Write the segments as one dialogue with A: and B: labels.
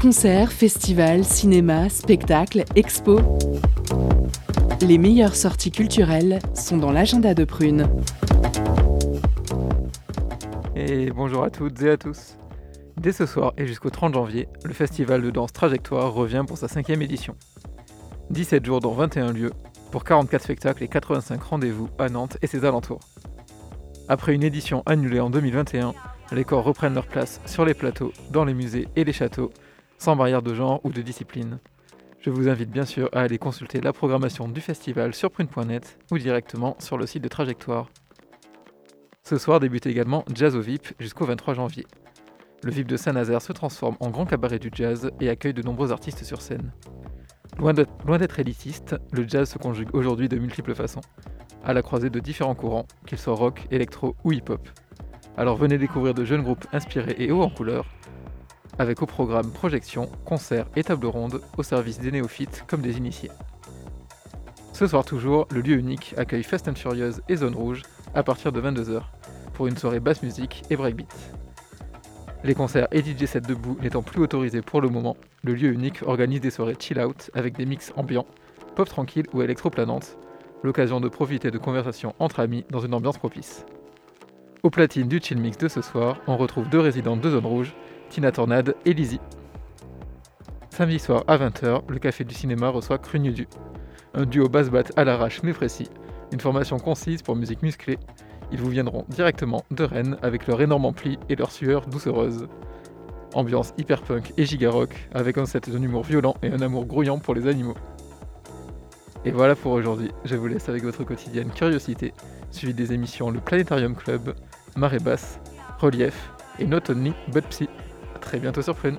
A: Concerts, festivals, cinéma, spectacles, expos. Les meilleures sorties culturelles sont dans l'agenda de Prune.
B: Et bonjour à toutes et à tous. Dès ce soir et jusqu'au 30 janvier, le festival de danse Trajectoire revient pour sa cinquième édition. 17 jours dans 21 lieux, pour 44 spectacles et 85 rendez-vous à Nantes et ses alentours. Après une édition annulée en 2021, les corps reprennent leur place sur les plateaux, dans les musées et les châteaux, sans barrière de genre ou de discipline. Je vous invite bien sûr à aller consulter la programmation du festival sur prune.net ou directement sur le site de Trajectoire. Ce soir débute également Jazz au VIP jusqu'au 23 janvier. Le VIP de Saint-Nazaire se transforme en grand cabaret du jazz et accueille de nombreux artistes sur scène. Loin d'être élitiste, le jazz se conjugue aujourd'hui de multiples façons, à la croisée de différents courants, qu'ils soient rock, électro ou hip-hop. Alors venez découvrir de jeunes groupes inspirés et hauts en couleur, avec au programme projections, concerts et tables rondes au service des néophytes comme des initiés. Ce soir toujours, le lieu unique accueille Fast and Furious et Zone Rouge à partir de 22h pour une soirée basse musique et breakbeat. Les concerts et DJ sets debout n'étant plus autorisés pour le moment, le lieu unique organise des soirées chill out avec des mix ambiants, pop tranquille ou électro-planante, l'occasion de profiter de conversations entre amis dans une ambiance propice. Au platine du chill mix de ce soir, on retrouve deux résidentes de Zone Rouge, Tina Tornade et Lizzie. Samedi soir à 20h, le café du cinéma reçoit Crunudu, un duo basse-bat à l'arrache mais précis, une formation concise pour musique musclée. Ils vous viendront directement de Rennes avec leur énorme ampli et leur sueur doucereuse. Ambiance hyper punk et gigarock avec un set d'un humour violent et un amour grouillant pour les animaux. Et voilà pour aujourd'hui, je vous laisse avec votre quotidienne curiosité, suivi des émissions Le Planétarium Club, Marée Basse, Relief et Not Only But Psy très bientôt sur Prune.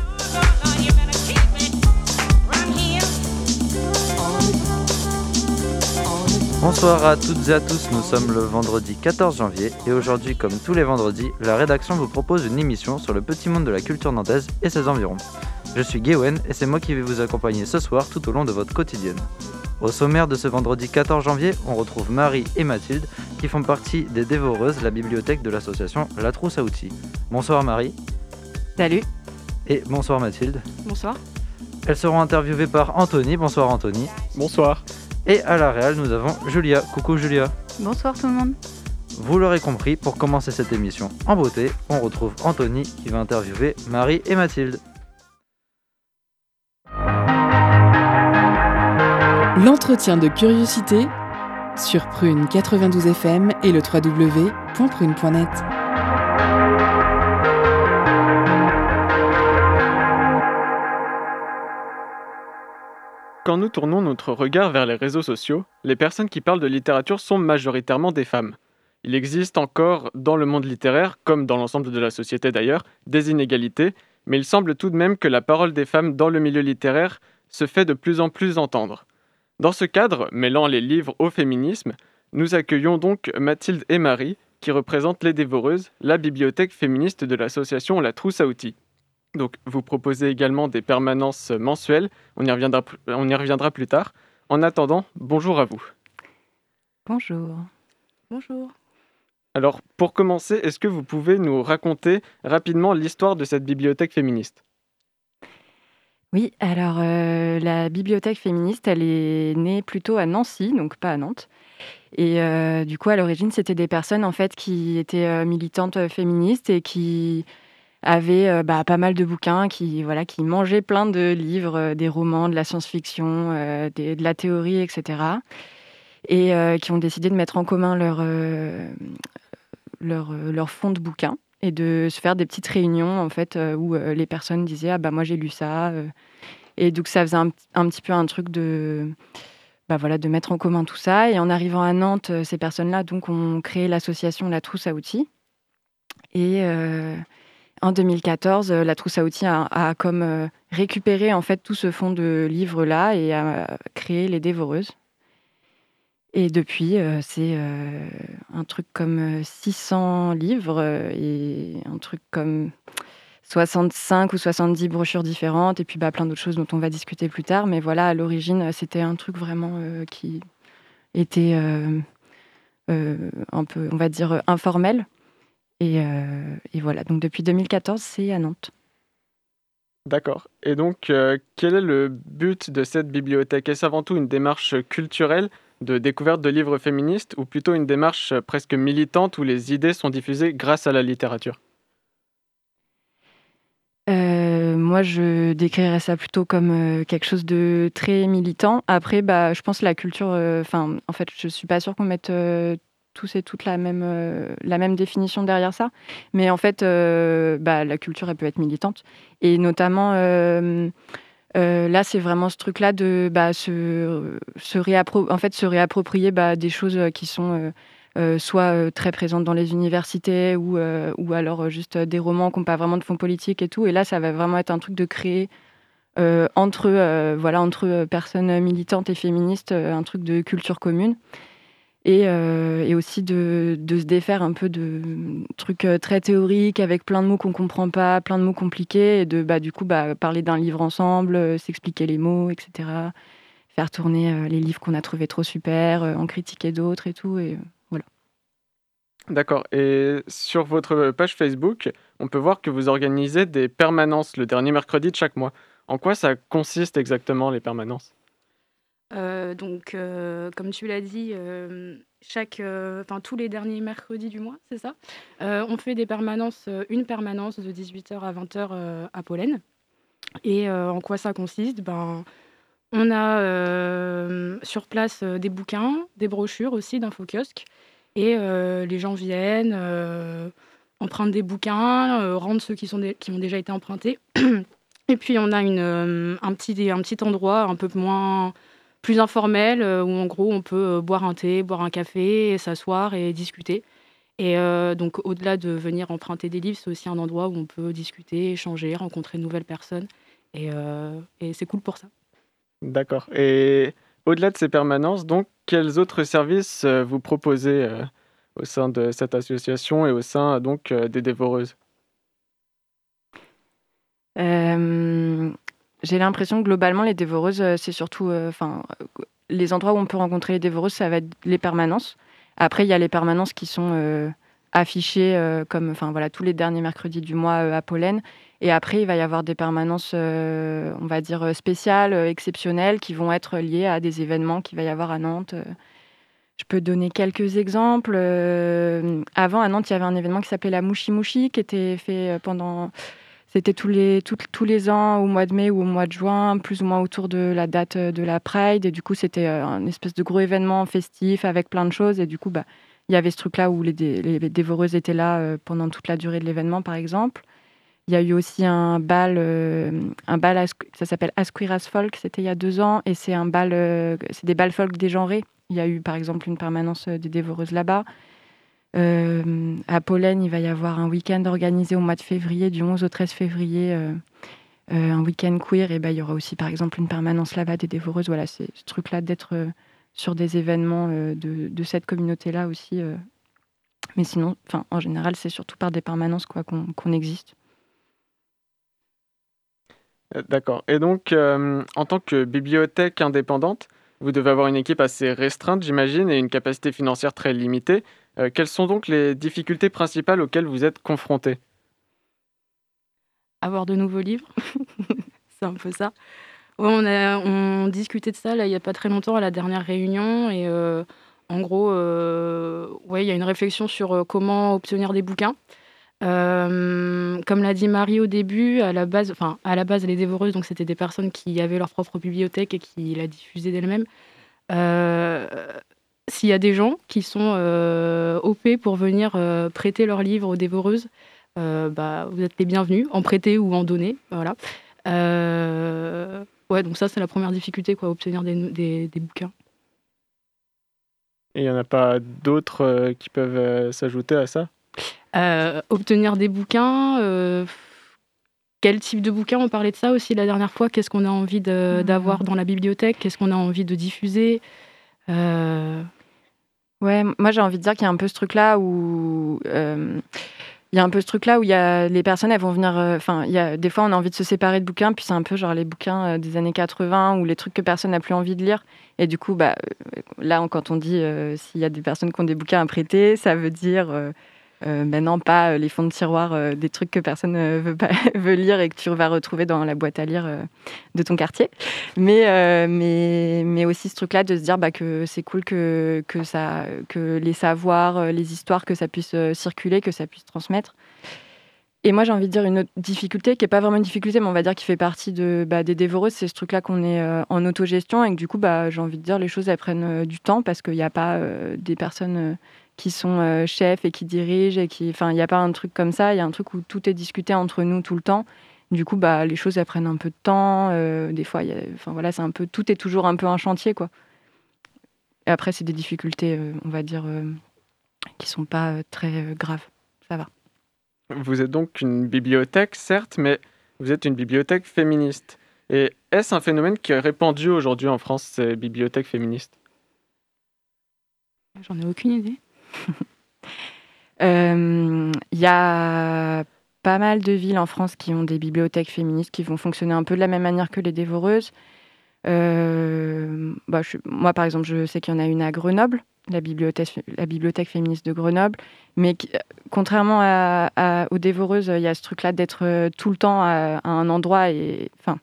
C: Bonsoir à toutes et à tous, nous sommes le vendredi 14 janvier et aujourd'hui comme tous les vendredis, la rédaction vous propose une émission sur le petit monde de la culture nantaise et ses environs. Je suis Gwen et c'est moi qui vais vous accompagner ce soir tout au long de votre quotidienne. Au sommaire de ce vendredi 14 janvier, on retrouve Marie et Mathilde qui font partie des Dévoreuses, la bibliothèque de l'association La Trousse à Outils. Bonsoir Marie
D: Salut,
C: et bonsoir Mathilde.
D: bonsoir.
C: Elles seront interviewées par Anthony. Bonsoir Anthony.
B: Bonsoir.
C: Et à la réal, nous avons Julia. Coucou Julia.
D: Bonsoir tout le monde.
C: Vous l'aurez compris, pour commencer cette émission en beauté, on retrouve Anthony qui va interviewer Marie et Mathilde.
A: L'entretien de curiosité sur Prune 92 FM et le www.prune.net.
E: Quand nous tournons notre regard vers les réseaux sociaux, les personnes qui parlent de littérature sont majoritairement des femmes. Il existe encore, dans le monde littéraire, comme dans l'ensemble de la société d'ailleurs, des inégalités, mais il semble tout de même que la parole des femmes dans le milieu littéraire se fait de plus en plus entendre. Dans ce cadre, mêlant les livres au féminisme, nous accueillons donc Mathilde et Marie, qui représentent Les Dévoreuses, la bibliothèque féministe de l'association La Trousse à Outils. Donc, vous proposez également des permanences mensuelles, on y reviendra, on y reviendra plus tard. En attendant, bonjour à vous.
D: Bonjour. Bonjour.
E: Alors, pour commencer, est-ce que vous pouvez nous raconter rapidement l'histoire de cette bibliothèque féministe?
D: Oui, alors euh, la bibliothèque féministe, elle est née plutôt à Nancy, donc pas à Nantes. Et euh, du coup, à l'origine, c'était des personnes en fait qui étaient euh, militantes féministes et qui avaient euh, bah, pas mal de bouquins, qui voilà, qui mangeaient plein de livres, euh, des romans, de la science-fiction, euh, de la théorie, etc. Et qui ont décidé de mettre en commun leur leur, leur fonds de bouquins et de se faire des petites réunions en fait où les personnes disaient ah bah moi j'ai lu ça et donc ça faisait un, un petit peu un truc de bah voilà de mettre en commun tout ça. Et en arrivant à Nantes ces personnes là donc ont créé l'association La Trousse à outils et en 2014 euh, La Trousse à outils a, comme euh, récupéré en fait tout ce fonds de livres là et a créé les Dévoreuses et depuis, euh, c'est euh, un truc comme euh, 600 livres euh, et un truc comme 65 ou 70 brochures différentes et puis bah, plein d'autres choses dont on va discuter plus tard. Mais voilà, à l'origine, euh, c'était un truc vraiment euh, qui était euh, euh, un peu, on va dire, euh, informel. Et, euh, et voilà, donc depuis 2014, c'est à Nantes.
E: D'accord. Et donc, euh, quel est le but de cette bibliothèque? Est-ce avant tout une démarche culturelle de découverte de livres féministes ou plutôt une démarche euh, presque militante où les idées sont diffusées grâce à la littérature?
D: Euh, moi, je décrirais ça plutôt comme euh, quelque chose de très militant. Après, bah, je pense que la culture. Enfin, en fait, je suis pas sûre qu'on mette tous et toutes la même, euh, la même définition derrière ça. Mais en fait, euh, bah, la culture, elle peut être militante. Et notamment, euh, là, c'est vraiment ce truc-là de bah, se, se, réappro- en fait, se réapproprier bah, des choses qui sont. soit très présentes dans les universités ou, ou alors juste des romans qui n'ont pas vraiment de fond politique et tout. Et là, ça va vraiment être un truc de créer entre, voilà, entre personnes militantes et féministes un truc de culture commune. Et, euh, et aussi de, se défaire un peu de trucs euh, très théoriques avec plein de mots qu'on comprend pas, plein de mots compliqués, et de bah, du coup bah, parler d'un livre ensemble, euh, s'expliquer les mots, etc. Faire tourner les livres qu'on a trouvés trop super, en critiquer d'autres et tout. Et, euh,
E: D'accord. Et sur votre page Facebook, on peut voir que vous organisez des permanences le dernier mercredi de chaque mois. En quoi ça consiste exactement les permanences?
F: Euh, donc, euh, comme tu l'as dit, euh, tous les derniers mercredis du mois, c'est ça. On fait des permanences, une permanence de 18h à 20h euh, à Pollen. Et en quoi ça consiste? Ben, on a sur place des bouquins, des brochures aussi d'info-kiosques. Et les gens viennent, empruntent des bouquins, rendent ceux qui, sont qui ont déjà été empruntés. Et puis on a une, un, petit, un petit endroit un peu moins plus informel euh, où en gros on peut euh, boire un thé, boire un café, s'asseoir et discuter. Et euh, donc au-delà de venir emprunter des livres, c'est aussi un endroit où on peut discuter, échanger, rencontrer de nouvelles personnes. Et, euh, et c'est cool pour ça.
E: D'accord. Et au-delà de ces permanences, donc, quels autres services vous proposez euh, au sein de cette association et au sein donc euh, des dévoreuses?
D: Euh, J'ai l'impression que globalement, les dévoreuses, euh, c'est surtout. euh, Enfin, euh, les endroits où on peut rencontrer les dévoreuses, ça va être les permanences. Après, il y a les permanences qui sont affichées comme. Enfin, voilà, tous les derniers mercredis du mois à Pollen. Et après, il va y avoir des permanences, on va dire, spéciales, exceptionnelles, qui vont être liées à des événements qu'il va y avoir à Nantes. Je peux donner quelques exemples. Avant, à Nantes, il y avait un événement qui s'appelait la Mouchi Mouchi, qui était fait pendant c'était tous les, tous les ans au mois de mai ou au mois de juin, plus ou moins autour de la date euh, de la Pride. Et du coup, c'était euh, un espèce de gros événement festif avec plein de choses. Et du coup, bah, il y avait ce truc-là où les, les dévoreuses étaient là euh, pendant toute la durée de l'événement, par exemple. Il y a eu aussi un bal, un bal ça s'appelle Asquiras Folk, c'était il y a deux ans. Et c'est un bal, c'est des bals folk dégenrés. Il y a eu, par exemple, une permanence des dévoreuses là-bas. Euh, à Pollen, il va y avoir un week-end organisé au mois de février, du 11 au 13 février, euh, euh, un week-end queer. Et ben, il y aura aussi, par exemple, une permanence là-bas des dévoreuses. Voilà, c'est ce truc-là d'être sur des événements de, cette communauté-là aussi. Mais sinon, en général, c'est surtout par des permanences qu'on existe.
E: D'accord. Et donc, en tant que bibliothèque indépendante, vous devez avoir une équipe assez restreinte, j'imagine, et une capacité financière très limitée. Euh, quelles sont donc les difficultés principales auxquelles vous êtes confrontés?
F: Avoir de nouveaux livres. c'est un peu ça. On, a, on discutait de ça là, il n'y a pas très longtemps à la dernière réunion. Et euh, en gros, euh, ouais, il y a une réflexion sur comment obtenir des bouquins. Comme l'a dit Marie au début, à la base, enfin à la base, les dévoreuses, donc c'était des personnes qui avaient leur propre bibliothèque et qui la diffusaient d'elles-mêmes. S'il y a des gens qui sont euh, OP pour venir euh, prêter leurs livres aux dévoreuses, euh, bah, vous êtes les bienvenus, en prêter ou en donner. Voilà. Euh, ouais, donc ça, c'est la première difficulté, quoi, obtenir des, des, des bouquins.
E: Et il n'y en a pas d'autres euh, qui peuvent euh, s'ajouter à ça?
F: Euh, obtenir des bouquins. euh, quel type de bouquins? On parlait de ça aussi la dernière fois. Qu'est-ce qu'on a envie de- d'avoir dans la bibliothèque? Qu'est-ce qu'on a envie de diffuser? Euh,
D: Ouais, moi j'ai envie de dire qu'il y a un peu ce truc-là où euh, il y a un peu ce truc-là où il y a les personnes elles vont venir. euh, Enfin, des fois on a envie de se séparer de bouquins, puis c'est un peu genre les bouquins euh, des années 80 ou les trucs que personne n'a plus envie de lire. Et du coup, bah là quand on dit s'il y a des personnes qui ont des bouquins à prêter, ça veut dire euh, euh, maintenant pas euh, les fonds de tiroir euh, des trucs que personne ne veut pas veut lire et que tu vas retrouver dans la boîte à lire euh, de ton quartier. Mais, euh, mais, mais aussi ce truc-là de se dire bah, que c'est cool que, que, ça, que les savoirs, euh, les histoires, que ça puisse euh, circuler, que ça puisse transmettre. Et moi, j'ai envie de dire une autre difficulté, qui n'est pas vraiment une difficulté, mais on va dire qui fait partie de, bah, des dévoreuses, c'est ce truc-là qu'on est euh, en autogestion et que du coup, bah, j'ai envie de dire, les choses, elles prennent euh, du temps parce qu'il n'y a pas euh, des personnes euh, qui sont euh, chefs et qui dirigent. et qui, Enfin, il n'y a pas un truc comme ça, il y a un truc où tout est discuté entre nous tout le temps. Du coup, bah, les choses, elles prennent un peu de temps. euh, des fois, il y a- enfin, voilà, c'est un peu, tout est toujours un peu un chantier, quoi. Et après, c'est des difficultés, euh, on va dire, euh, qui sont pas euh, très euh, graves. Ça va.
E: Vous êtes donc une bibliothèque, certes, mais vous êtes une bibliothèque féministe. Et est-ce un phénomène qui est répandu aujourd'hui en France, ces bibliothèques féministes?
F: J'en ai aucune idée.
D: Euh, Il y a pas mal de villes en France qui ont des bibliothèques féministes qui vont fonctionner un peu de la même manière que les dévoreuses. Euh, bah, moi, par exemple, je sais qu'il y en a une à Grenoble, la bibliothèque, féministe de Grenoble. Mais contrairement aux dévoreuses, il y a ce truc-là d'être euh, tout le temps à, à un endroit. Et, enfin,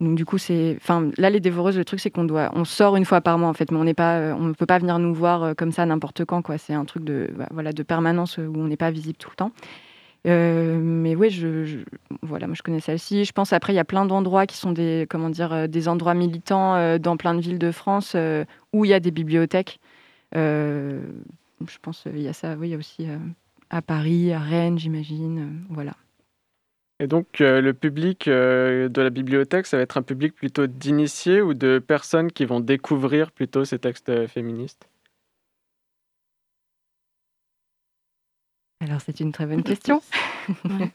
D: donc du coup, c'est, enfin, là, les dévoreuses, le truc, c'est qu'on doit, on sort une fois par mois en fait, mais on n'est pas, on ne peut pas venir nous voir euh, comme ça n'importe quand, quoi. C'est un truc de, bah, voilà, de permanence euh, où on n'est pas visible tout le temps. Euh, mais oui, je, voilà, moi je connais celle-ci. Je pense après, il y a plein d'endroits qui sont des, comment dire, des endroits militants dans plein de villes de France où il y a des bibliothèques. Je pense qu'il y a ça, oui, il y a aussi à Paris, à Rennes, j'imagine. voilà.
E: Et donc, euh, le public euh, de la bibliothèque, ça va être un public plutôt d'initiés ou de personnes qui vont découvrir plutôt ces textes féministes?
D: Alors, c'est une très bonne question.
F: Ouais.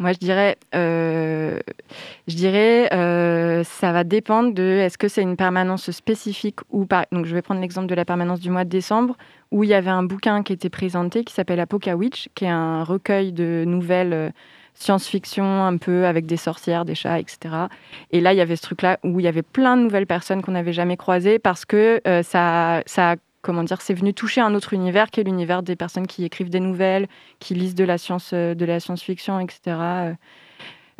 D: Moi, je dirais, euh, je dirais, euh, ça va dépendre de est-ce que c'est une permanence spécifique ou pas. Donc, je vais prendre l'exemple de la permanence du mois de décembre où il y avait un bouquin qui était présenté qui s'appelle Apoca Witch, qui est un recueil de nouvelles euh, science-fiction un peu avec des sorcières, des chats, etc. Et là, il y avait ce truc-là où il y avait plein de nouvelles personnes qu'on n'avait jamais croisées parce que ça, ça, comment dire, c'est venu toucher un autre univers qui est l'univers des personnes qui écrivent des nouvelles, qui lisent de la science, euh, de la science-fiction, etc. Euh,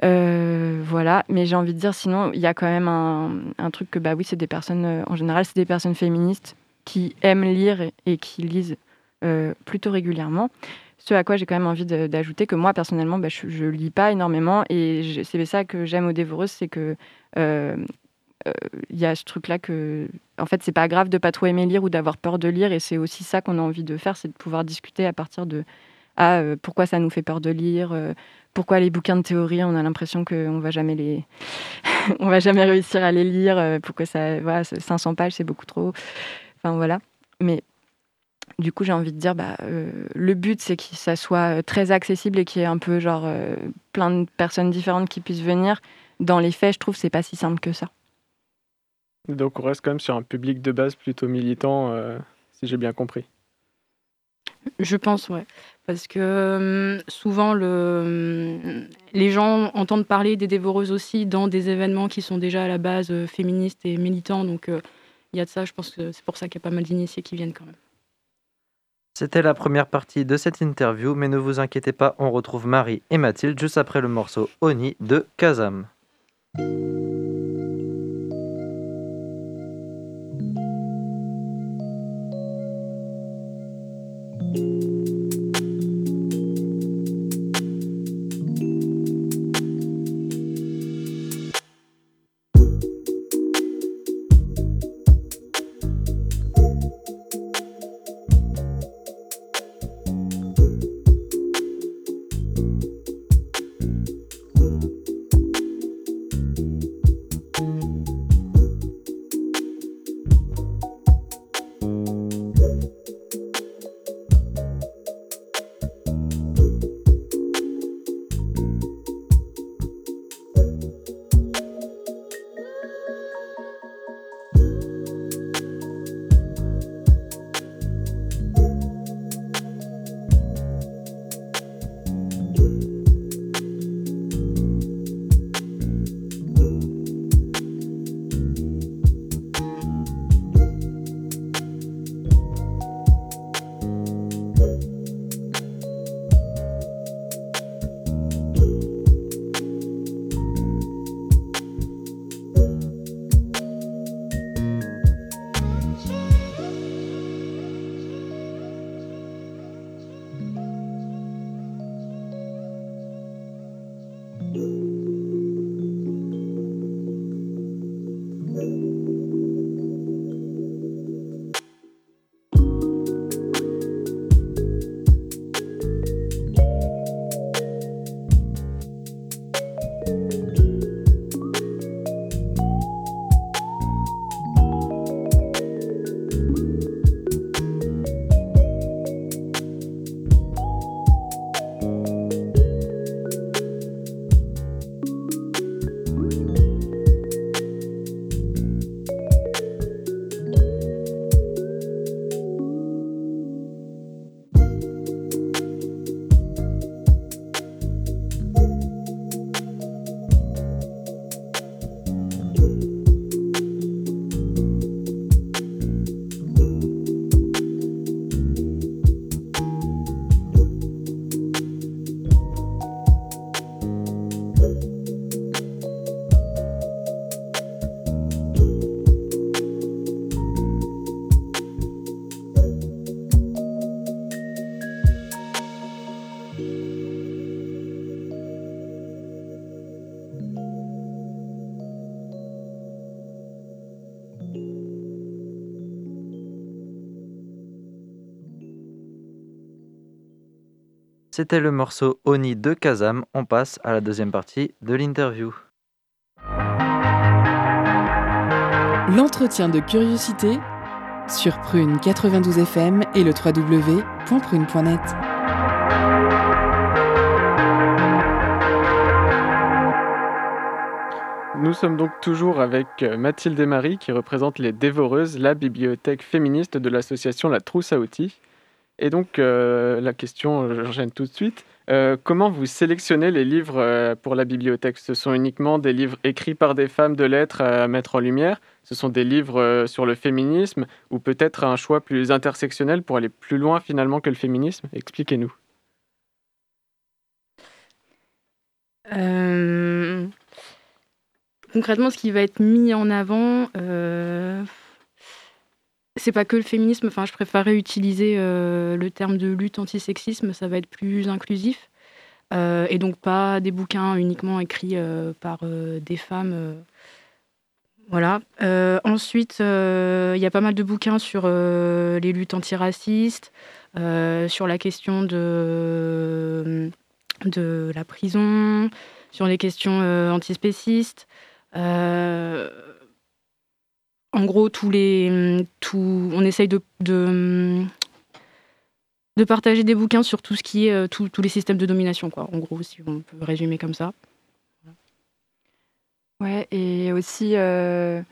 D: euh, voilà, mais j'ai envie de dire, sinon, il y a quand même un, truc que, bah oui, c'est des personnes, en général, c'est des personnes féministes qui aiment lire et, qui lisent plutôt régulièrement. Ce à quoi j'ai quand même envie d'ajouter que moi, personnellement, bah, je, je lis pas énormément et c'est ça que j'aime aux dévoreuses, c'est que il y a ce truc-là que, en fait, c'est pas grave de pas trop aimer lire ou d'avoir peur de lire et c'est aussi ça qu'on a envie de faire, c'est de pouvoir discuter à partir de ah, euh, pourquoi ça nous fait peur de lire, euh, pourquoi les bouquins de théorie, on a l'impression qu'on va jamais les, on va jamais réussir à les lire, euh, pourquoi ça, voilà, c'est 500 pages, c'est beaucoup trop. Enfin voilà. Mais du coup, j'ai envie de dire, bah, euh, le but, c'est que ça soit euh, très accessible et qu'il y ait un peu genre euh, plein de personnes différentes qui puissent venir. Dans les faits, je trouve c'est pas si simple que ça.
E: Donc, on reste quand même sur un public de base plutôt militant, euh, si j'ai bien compris.
F: Je pense, ouais. Parce que hum, souvent, le, hum, les gens entendent parler des dévoreuses aussi dans des événements qui sont déjà à la base euh, féministes et militants. Donc, euh, il y a de ça. Je pense que c'est pour ça qu'il y a pas mal d'initiés qui viennent quand même.
C: C'était la première partie de cette interview, mais ne vous inquiétez pas, on retrouve Marie et Mathilde juste après le morceau Oni de Kazam. C'était le morceau Oni de Kazam. On passe à la deuxième partie de l'interview.
A: L'entretien de curiosité sur Prune 92 FM et le www.prune.net.
E: Nous sommes donc toujours avec euh, Mathilde et Marie qui représentent les Dévoreuses, la bibliothèque féministe de l'association La Trousse à Outils. Et donc euh, la question, j'enchaîne tout de suite. Euh, comment vous sélectionnez les livres euh, pour la bibliothèque? Ce sont uniquement des livres écrits par des femmes de lettres à mettre en lumière? Ce sont des livres euh, sur le féminisme? Ou peut-être un choix plus intersectionnel pour aller plus loin finalement que le féminisme? Expliquez-nous.
F: Euh, Concrètement, ce qui va être mis en avant, euh, c'est pas que le féminisme. Enfin, je préférerais utiliser euh, le terme de lutte antisexisme. Ça va être plus inclusif Euh, et donc pas des bouquins uniquement écrits euh, par des femmes. voilà. Ensuite, il y a pas mal de bouquins sur les luttes antiracistes, sur la question de, la prison, sur les questions antispécistes. En gros, tous les, tout, on essaye de, de, partager des bouquins sur tout ce qui est euh, tous les systèmes de domination, quoi. En gros, si on peut résumer comme ça.
D: Ouais, et aussi, euh,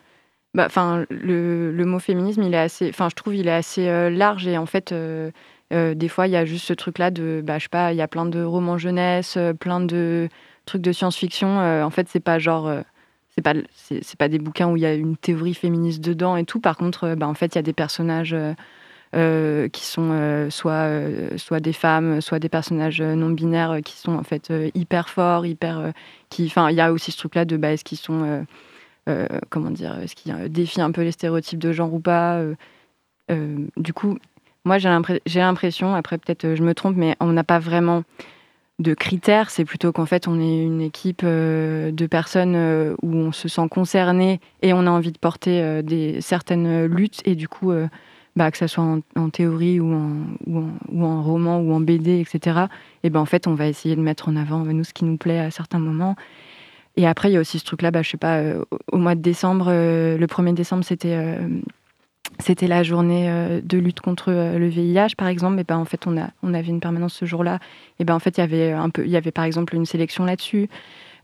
D: bah, le, le mot féminisme, il est assez, enfin, je trouve, il est assez euh, large et en fait, des fois, il y a juste ce truc-là de, bah, je sais pas, il y a plein de romans jeunesse, plein de trucs de science-fiction. en fait, c'est pas genre, c'est pas, c'est pas des bouquins où il y a une théorie féministe dedans et tout. Par contre, euh, bah, en fait, il y a des personnages. euh, euh, qui sont soit, soit des femmes, soit des personnages non binaires qui sont en fait hyper forts, hyper, qui, enfin, il y a aussi ce truc-là de, bah, est-ce qu'ils sont, comment dire, est-ce qu'ils défient un peu les stéréotypes de genre ou pas. du coup, moi j'ai l'impre- j'ai l'impression, après peut-être je me trompe, mais on n'a pas vraiment de critères. C'est plutôt qu'en fait on est une équipe euh, de personnes euh, où on se sent concerné et on a envie de porter euh, des certaines luttes et du coup. bah, que ça soit en, en théorie ou en, ou, en, roman ou en BD, etc. Et ben en fait, on va essayer de mettre en avant nous ce qui nous plaît à certains moments. Et après, il y a aussi ce truc-là, bah, je sais pas, au- mois de décembre, le 1er décembre, c'était c'était la journée euh, de lutte contre euh, le VIH, par exemple. Et ben en fait, on avait une permanence ce jour-là. Et ben en fait, il y avait par exemple une sélection là-dessus.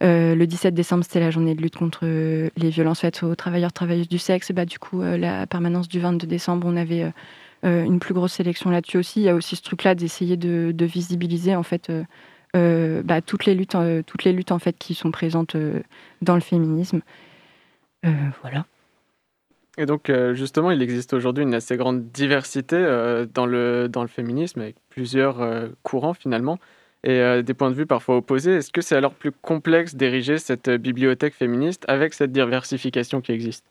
D: Euh, le 17 décembre, c'était la journée de lutte contre les violences faites aux travailleurs, travailleuses du sexe. Et bah, du coup, la permanence du 22 décembre, on avait une plus grosse sélection là-dessus aussi. Il y a aussi ce truc-là d'essayer de, visibiliser en fait bah, toutes les luttes, toutes les luttes en fait qui sont présentes dans le féminisme. Voilà.
E: Et donc, euh, justement, il existe aujourd'hui une assez grande diversité euh, dans, le, dans le féminisme, avec plusieurs euh, courants finalement, et des points de vue parfois opposés. Est-ce que c'est alors plus complexe d'ériger cette bibliothèque féministe avec cette diversification qui existe?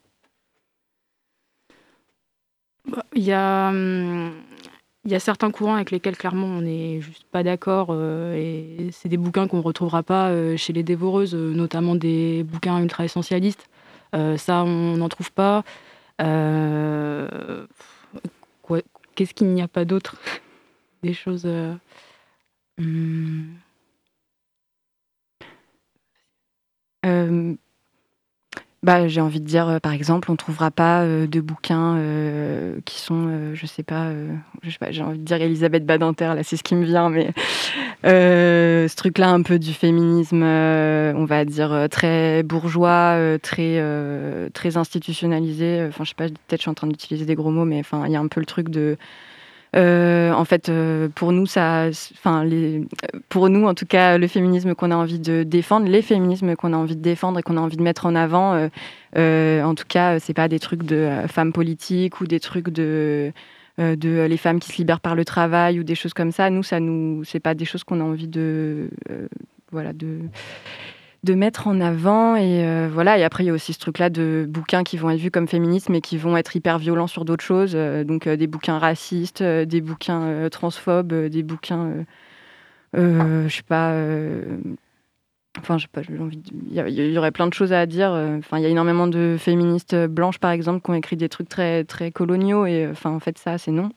F: Bah, Il y a, hum, il y a certains courants avec lesquels clairement on n'est juste pas d'accord et c'est des bouquins qu'on ne retrouvera pas chez les dévoreuses, notamment des bouquins ultra essentialistes. Euh, ça, on n'en trouve pas. Euh, Qu'est-ce qu'il n'y a pas d'autre Des choses. euh, hum,
D: Euh, bah, j'ai envie de dire, euh, par exemple, on trouvera pas euh, de bouquins euh, qui sont, je sais pas, je sais pas, j'ai envie de dire Elisabeth Badinter, là, c'est ce qui me vient, mais ce truc-là, un peu du féminisme, on va dire très bourgeois, très très institutionnalisé. Enfin, je sais pas, peut-être je suis en train d'utiliser des gros mots, mais enfin, il y a un peu le truc de euh, en fait, euh, pour nous, ça, enfin, pour nous, en tout cas, le féminisme qu'on a envie de défendre, les féminismes qu'on a envie de défendre et qu'on a envie de mettre en avant, euh, en tout cas, c'est pas des trucs de femmes politiques ou des trucs de de les femmes qui se libèrent par le travail ou des choses comme ça. Nous, ça nous, c'est pas des choses qu'on a envie de, voilà, de de mettre en avant et euh, voilà et après il y a aussi ce truc là de bouquins qui vont être vus comme féministes mais qui vont être hyper violents sur d'autres choses euh, donc euh, des bouquins racistes des bouquins transphobes des bouquins je sais pas enfin je sais pas envie il y, aurait plein de choses à dire enfin il y a énormément de féministes blanches par exemple qui ont écrit des trucs très très coloniaux et enfin en fait ça c'est non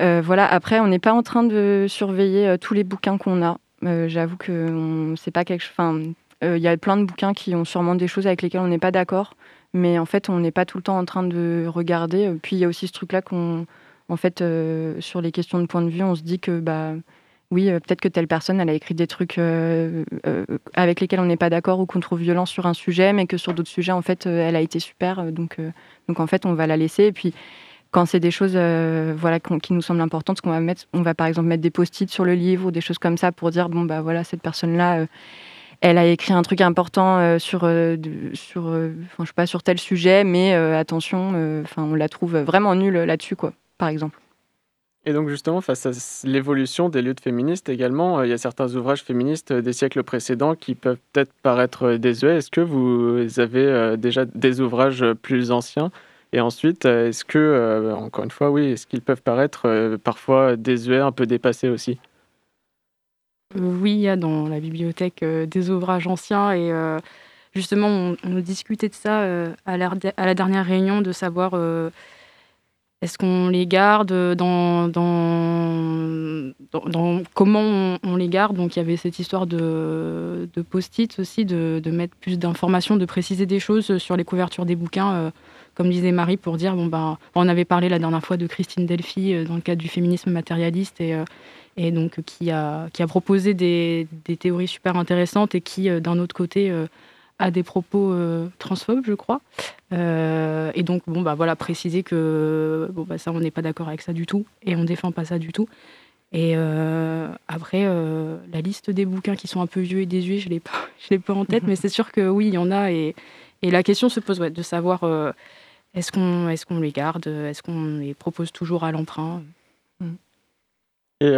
D: voilà, après, on n'est pas en train de surveiller tous les bouquins qu'on a. J'avoue que c'est pas quelque chose. Il y a plein de bouquins qui ont sûrement des choses avec lesquelles on n'est pas d'accord, mais en fait, on n'est pas tout le temps en train de regarder. Puis il y a aussi ce truc-là qu'on, en fait, sur les questions de point de vue, on se dit que bah oui, euh, peut-être que telle personne, elle a écrit des trucs euh, euh, avec lesquels on n'est pas d'accord ou qu'on trouve violent sur un sujet, mais que sur d'autres sujets, en fait, elle a été super. Donc, donc, en fait, on va la laisser. Et puis, quand c'est des choses voilà, qui nous semblent importantes, qu'on va mettre, on va par exemple mettre des post-it sur le livre ou des choses comme ça pour dire, bon, bah voilà, cette personne-là, elle a écrit un truc important sur, sur, je sais pas, sur tel sujet, mais attention, enfin, on la trouve vraiment nulle là-dessus, quoi, par exemple.
E: Et donc justement, face à l'évolution des luttes féministes également, euh, il y a certains ouvrages féministes euh, des siècles précédents qui peuvent peut-être paraître euh, désuets. Est-ce que vous avez déjà des ouvrages plus anciens? Et ensuite, est-ce que, encore une fois, oui, est-ce qu'ils peuvent paraître parfois désuets, un peu dépassés aussi?
F: Oui, il y a dans la bibliothèque des ouvrages anciens et justement, on, discutait de ça à la, à, la, dernière réunion, de savoir est-ce qu'on les garde dans, comment on, les garde? Donc il y avait cette histoire de, post-it aussi, de, mettre plus d'informations, de préciser des choses sur les couvertures des bouquins, euh, comme disait Marie, pour dire bon ben on avait parlé la dernière fois de Christine Delphi euh, dans le cadre du féminisme matérialiste et, euh, et donc qui a, qui a proposé des, des, théories super intéressantes et qui d'un autre côté à des propos euh, transphobes, je crois. Euh, et donc, bon, bah voilà, préciser que bon, bah, ça, on n'est pas d'accord avec ça du tout et on défend pas ça du tout. Et euh, après, la liste des bouquins qui sont un peu vieux et désuets, je ne l'ai pas, en tête, mais c'est sûr que oui, il y en a. Et, et la question se pose de savoir est-ce qu'on est qu'on les garde, est-ce qu'on les propose toujours à l'emprunt?
E: Et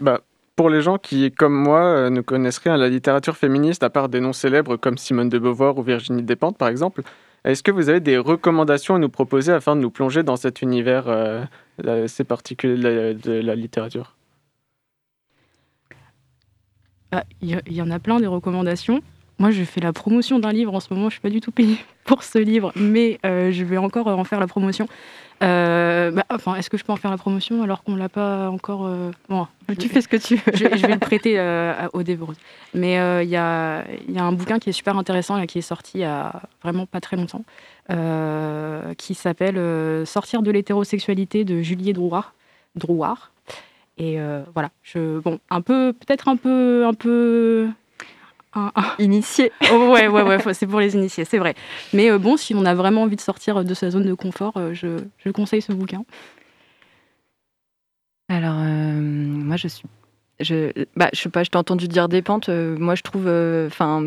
E: bah, pour les gens qui, comme moi, euh, ne connaissent rien à la littérature féministe, à part des noms célèbres comme Simone de Beauvoir ou Virginie Despentes, par exemple, est-ce que vous avez des recommandations à nous proposer afin de nous plonger dans cet univers euh, assez particulier de la, littérature?
F: Ah, Il y, en a plein des recommandations. Moi, je fais la promotion d'un livre en ce moment. Je suis pas du tout payée pour ce livre, mais euh, je vais encore en faire la promotion. Euh, bah, enfin, est-ce que je peux en faire la promotion alors qu'on l'a pas encore euh,
D: Bon, tu fais ce que tu veux.
F: je, vais le prêter euh, aux dévoreuses. Mais il y a, y, a, un bouquin qui est super intéressant et qui est sorti il y a vraiment pas très longtemps, qui s'appelle Sortir de l'hétérosexualité de Julie Drouard. Drouard. Et voilà, je, bon, un peu, peut-être un peu, un peu
D: Initié.
F: Oh, ouais, ouais, ouais, c'est pour les initiés, c'est vrai. Mais euh, bon, si on a vraiment envie de sortir de sa zone de confort, euh, je, je, conseille ce bouquin.
D: Alors, euh, moi, je suis je, bah, je sais pas, je t'ai entendu dire Dépente. Euh, moi, je trouve, euh, enfin,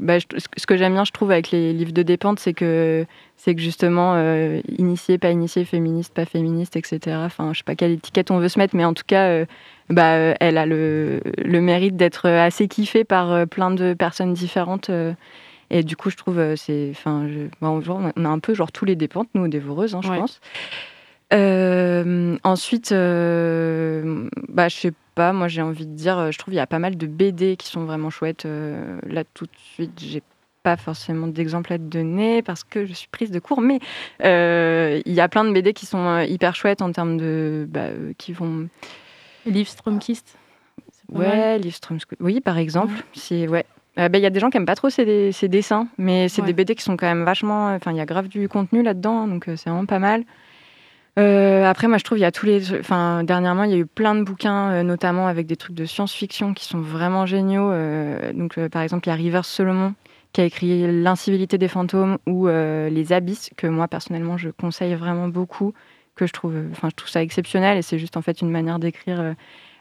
D: bah, ce que j'aime bien, je trouve, avec les livres de Dépente, c'est que, c'est que justement, euh, initié, pas initié, féministe, pas féministe, etc. Enfin, je sais pas quelle étiquette on veut se mettre, mais en tout cas, bah, elle a le, le mérite d'être assez kiffée par plein de personnes différentes. et du coup, je trouve, c'est, enfin, bah, on a un peu genre tous les Dépentes, nous, dévoreuses, hein, je pense. ensuite, bah, je sais pas. Moi, j'ai envie de dire, euh, je trouve qu'il y a pas mal de BD qui sont vraiment chouettes. Euh, là, tout de suite, j'ai pas forcément d'exemples à te donner parce que je suis prise de cours, mais euh, il y a plein de BD qui sont hyper chouettes en termes de. Bah, qui vont.
F: Liv Stromkist
D: Ouais, Liv Stromkist. Oui, par exemple. Ouais. ouais. Bah, il y a des gens qui aiment pas trop ces, ces dessins, mais c'est des BD qui sont quand même vachement. Enfin, il y a grave du contenu là-dedans, donc c'est vraiment pas mal. Euh, après, moi, je trouve il y a tous les. Enfin, dernièrement, il y a eu plein de bouquins, euh, notamment avec des trucs de science-fiction qui sont vraiment géniaux. Euh, donc, par exemple, il y a Rivers Solomon qui a écrit L'incivilité des fantômes ou Les abysses, que moi personnellement je conseille vraiment beaucoup, que je trouve, enfin, ça exceptionnel et c'est juste en fait une manière d'écrire.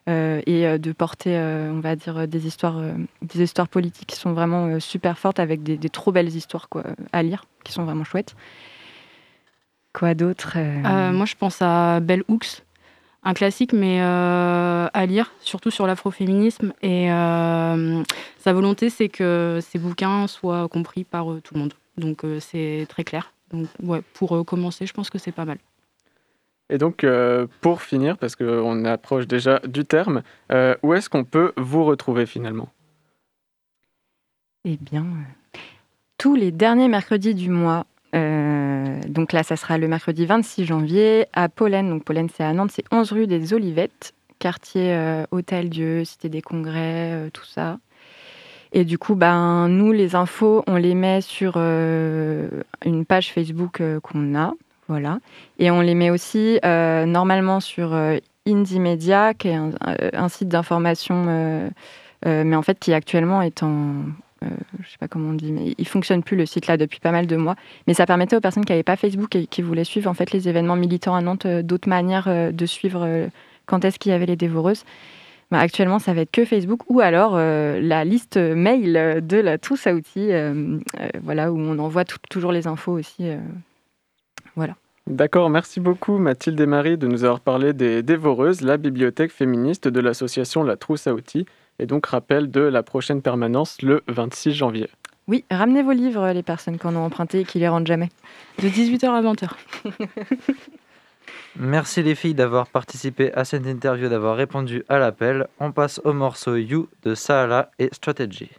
D: et de porter, on va dire, des histoires, des histoires politiques qui sont vraiment super fortes avec des, trop belles histoires quoi, à lire, qui sont vraiment chouettes. Quoi d'autre euh?
F: Euh, Moi, je pense à Bell Hooks, un classique, mais euh, à lire, surtout sur l'afroféminisme. Et sa volonté, c'est que ces bouquins soient compris par tout le monde. Donc, c'est très clair. Donc, ouais, pour commencer, je pense que c'est pas mal.
E: Et donc, pour finir, parce qu'on approche déjà du terme, où est-ce qu'on peut vous retrouver finalement?
D: Eh bien, tous les derniers mercredis du mois, Euh, donc là, ça sera le mercredi 26 janvier à Pollen. Donc Pollen, c'est à Nantes, c'est 11 rue des Olivettes, quartier euh, Hôtel Dieu, Cité des Congrès, euh, tout ça. Et du coup, ben, nous, les infos, on les met sur euh, une page Facebook euh, qu'on a. Et on les met aussi euh, normalement sur euh, Indie qui est un, euh, site d'information, euh, mais en fait qui actuellement est en. je sais pas comment on dit, mais il fonctionne plus le site là depuis pas mal de mois. Mais ça permettait aux personnes qui n'avaient pas Facebook et qui voulaient suivre en fait les événements militants à Nantes d'autres manières de suivre quand est-ce qu'il y avait les dévoreuses. Bah, actuellement, ça va être que Facebook ou alors la liste mail de la trousse à voilà, où on envoie toujours les infos aussi. voilà.
E: D'accord, merci beaucoup Mathilde et Marie de nous avoir parlé des Dévoreuses, la bibliothèque féministe de l'association La Trousse à outils, et donc rappel de la prochaine permanence le 26 janvier.
D: Oui, ramenez vos livres, les personnes qui en ont emprunté et qui les rendent jamais.
F: De 18h à 20h.
C: Merci les filles d'avoir participé à cette interview, d'avoir répondu à l'appel. On passe au morceau You de Saala et Strategy.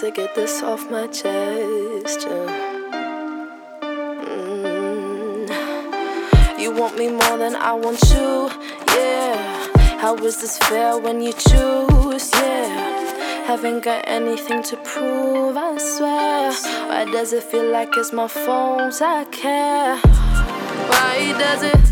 G: To get this off my chest. yeah. Mm. You want me more than I want you, yeah. How is this fair when you choose, yeah? Haven't got anything to prove, I swear. Why does it feel like it's my fault? I care. Why does it?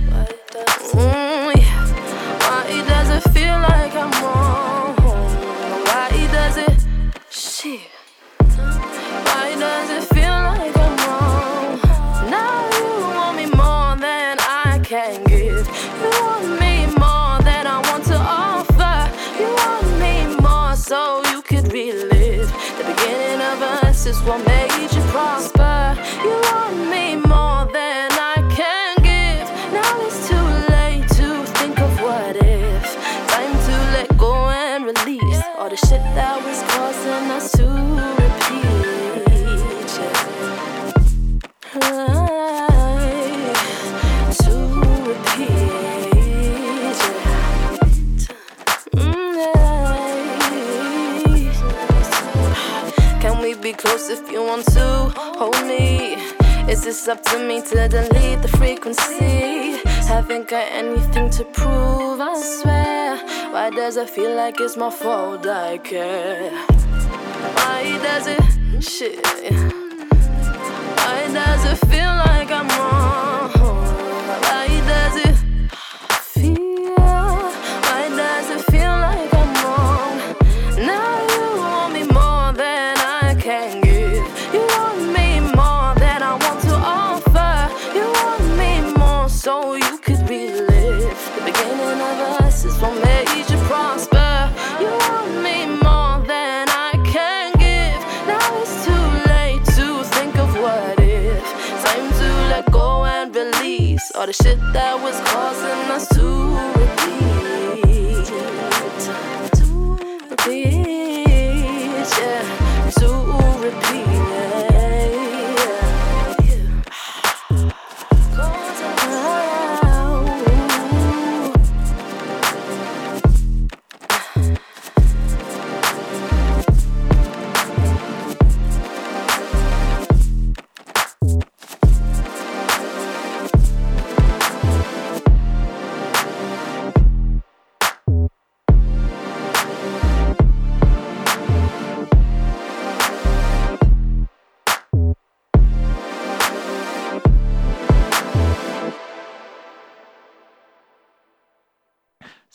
G: My fault? I care.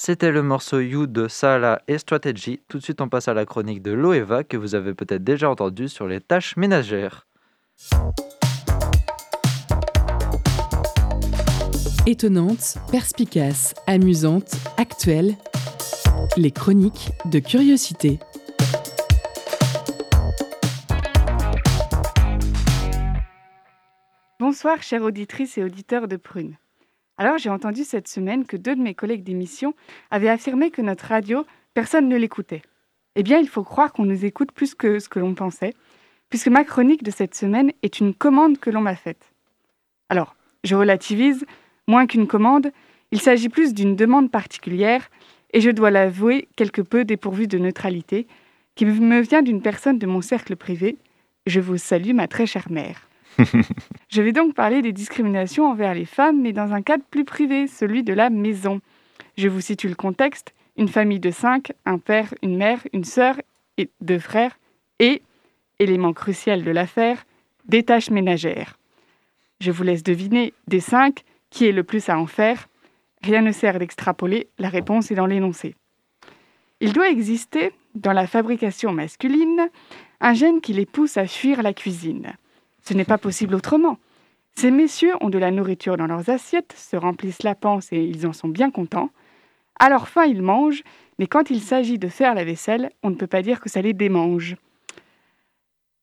C: C'était le morceau You de Saala et Strategy. Tout de suite, on passe à la chronique de Loeva que vous avez peut-être déjà entendu sur les tâches ménagères.
A: Étonnante, perspicace, amusante, actuelle. Les chroniques de curiosité.
H: Bonsoir, chères auditrices et auditeurs de Prune. Alors, j'ai entendu cette semaine que deux de mes collègues d'émission avaient affirmé que notre radio, personne ne l'écoutait. Eh bien, il faut croire qu'on nous écoute plus que ce que l'on pensait, puisque ma chronique de cette semaine est une commande que l'on m'a faite. Alors, je relativise, moins qu'une commande, il s'agit plus d'une demande particulière, et je dois l'avouer quelque peu dépourvu de neutralité, qui me vient d'une personne de mon cercle privé. Je vous salue, ma très chère mère. je vais donc parler des discriminations envers les femmes, mais dans un cadre plus privé, celui de la maison. Je vous situe le contexte. Une famille de cinq, un père, une mère, une sœur et deux frères, et, élément crucial de l'affaire, des tâches ménagères. Je vous laisse deviner, des cinq, qui est le plus à en faire. Rien ne sert d'extrapoler, la réponse est dans l'énoncé. Il doit exister, dans la fabrication masculine, un gène qui les pousse à fuir la cuisine. Ce n'est pas possible autrement. Ces messieurs ont de la nourriture dans leurs assiettes, se remplissent la panse et ils en sont bien contents. À leur faim, ils mangent, mais quand il s'agit de faire la vaisselle, on ne peut pas dire que ça les démange.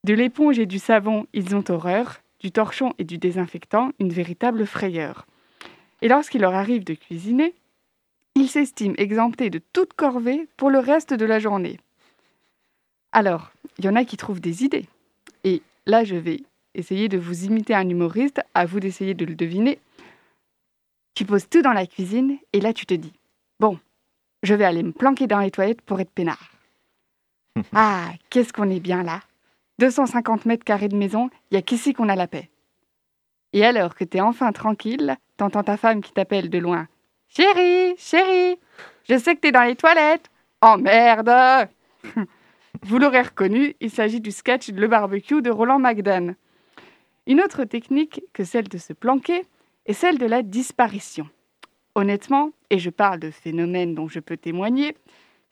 H: De l'éponge et du savon, ils ont horreur, du torchon et du désinfectant, une véritable frayeur. Et lorsqu'il leur arrive de cuisiner, ils s'estiment exemptés de toute corvée pour le reste de la journée. Alors, il y en a qui trouvent des idées. Et là, je vais essayer de vous imiter un humoriste, à vous d'essayer de le deviner. Tu poses tout dans la cuisine et là, tu te dis Bon, je vais aller me planquer dans les toilettes pour être peinard. ah, qu'est-ce qu'on est bien là 250 mètres carrés de maison, il n'y a qu'ici qu'on a la paix. Et alors que t'es enfin tranquille, t'entends ta femme qui t'appelle de loin. Chérie, chérie, je sais que t'es dans les toilettes. Oh merde Vous l'aurez reconnu, il s'agit du sketch Le barbecue de Roland McDan. Une autre technique que celle de se planquer est celle de la disparition. Honnêtement, et je parle de phénomènes dont je peux témoigner,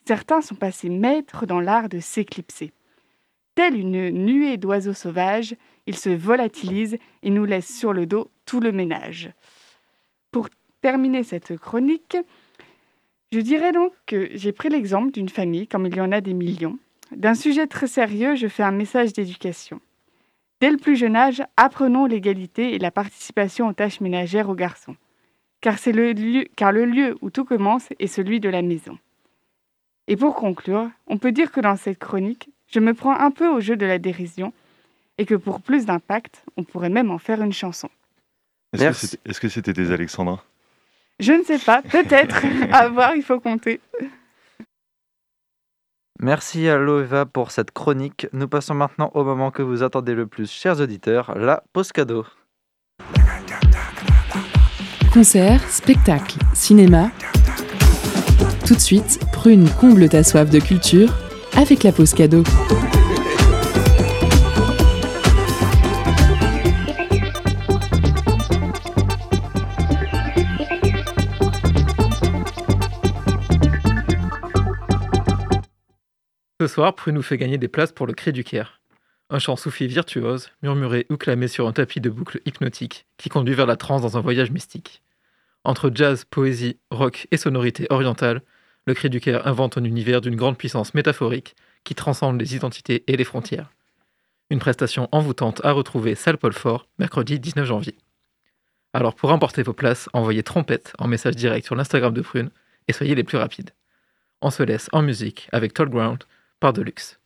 H: certains sont passés maîtres dans l'art de s'éclipser. Telle une nuée d'oiseaux sauvages, ils se volatilisent et nous laissent sur le dos tout le ménage. Pour terminer cette chronique, je dirais donc que j'ai pris l'exemple d'une famille, comme il y en a des millions. D'un sujet très sérieux, je fais un message d'éducation. Dès le plus jeune âge, apprenons l'égalité et la participation aux tâches ménagères aux garçons. Car, c'est le lieu, car le lieu où tout commence est celui de la maison. Et pour conclure, on peut dire que dans cette chronique, je me prends un peu au jeu de la dérision et que pour plus d'impact, on pourrait même en faire une chanson.
I: Est-ce que c'était des alexandrins?
H: Je ne sais pas, peut-être. à voir, il faut compter.
C: Merci à Loeva pour cette chronique. Nous passons maintenant au moment que vous attendez le plus, chers auditeurs, la pause cadeau.
A: Concert, spectacle, cinéma. Tout de suite, prune comble ta soif de culture avec la pause cadeau.
J: Soir, Prue nous fait gagner des places pour le Cri du Caire. Un chant soufi virtuose, murmuré ou clamé sur un tapis de boucles hypnotiques qui conduit vers la transe dans un voyage mystique. Entre jazz, poésie, rock et sonorité orientale, le Cri du Caire invente un univers d'une grande puissance métaphorique qui transcende les identités et les frontières. Une prestation envoûtante à retrouver salle Paul Fort, mercredi 19 janvier. Alors pour emporter vos places, envoyez trompette en message direct sur l'Instagram de Prune et soyez les plus rapides. On se laisse en musique avec Tall Ground par Deluxe.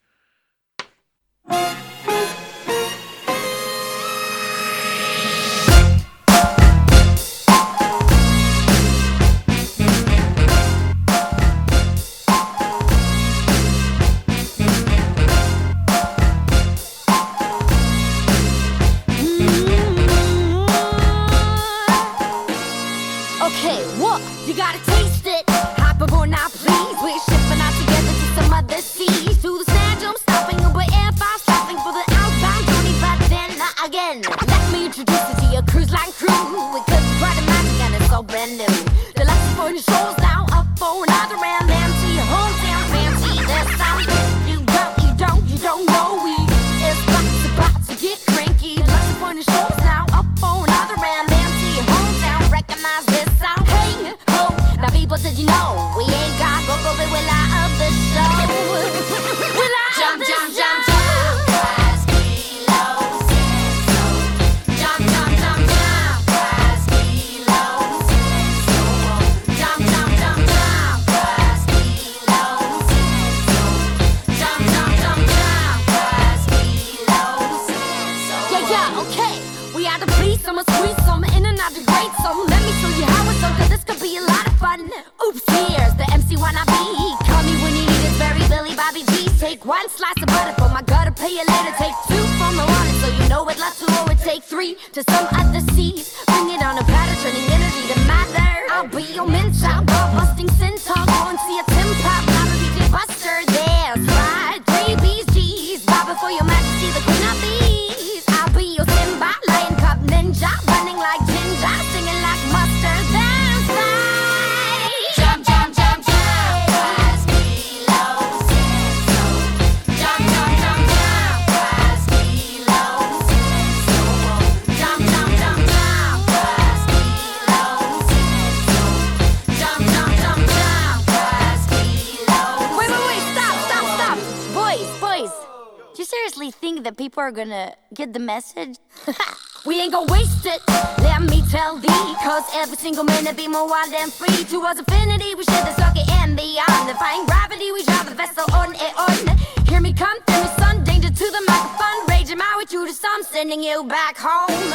J: Wild and free. Towards infinity, we share the circuit and beyond. Defying gravity, we drive the vessel on and on. Hear me come, feel me sun, danger to the microphone. Raging my way through the sun, sending you back home.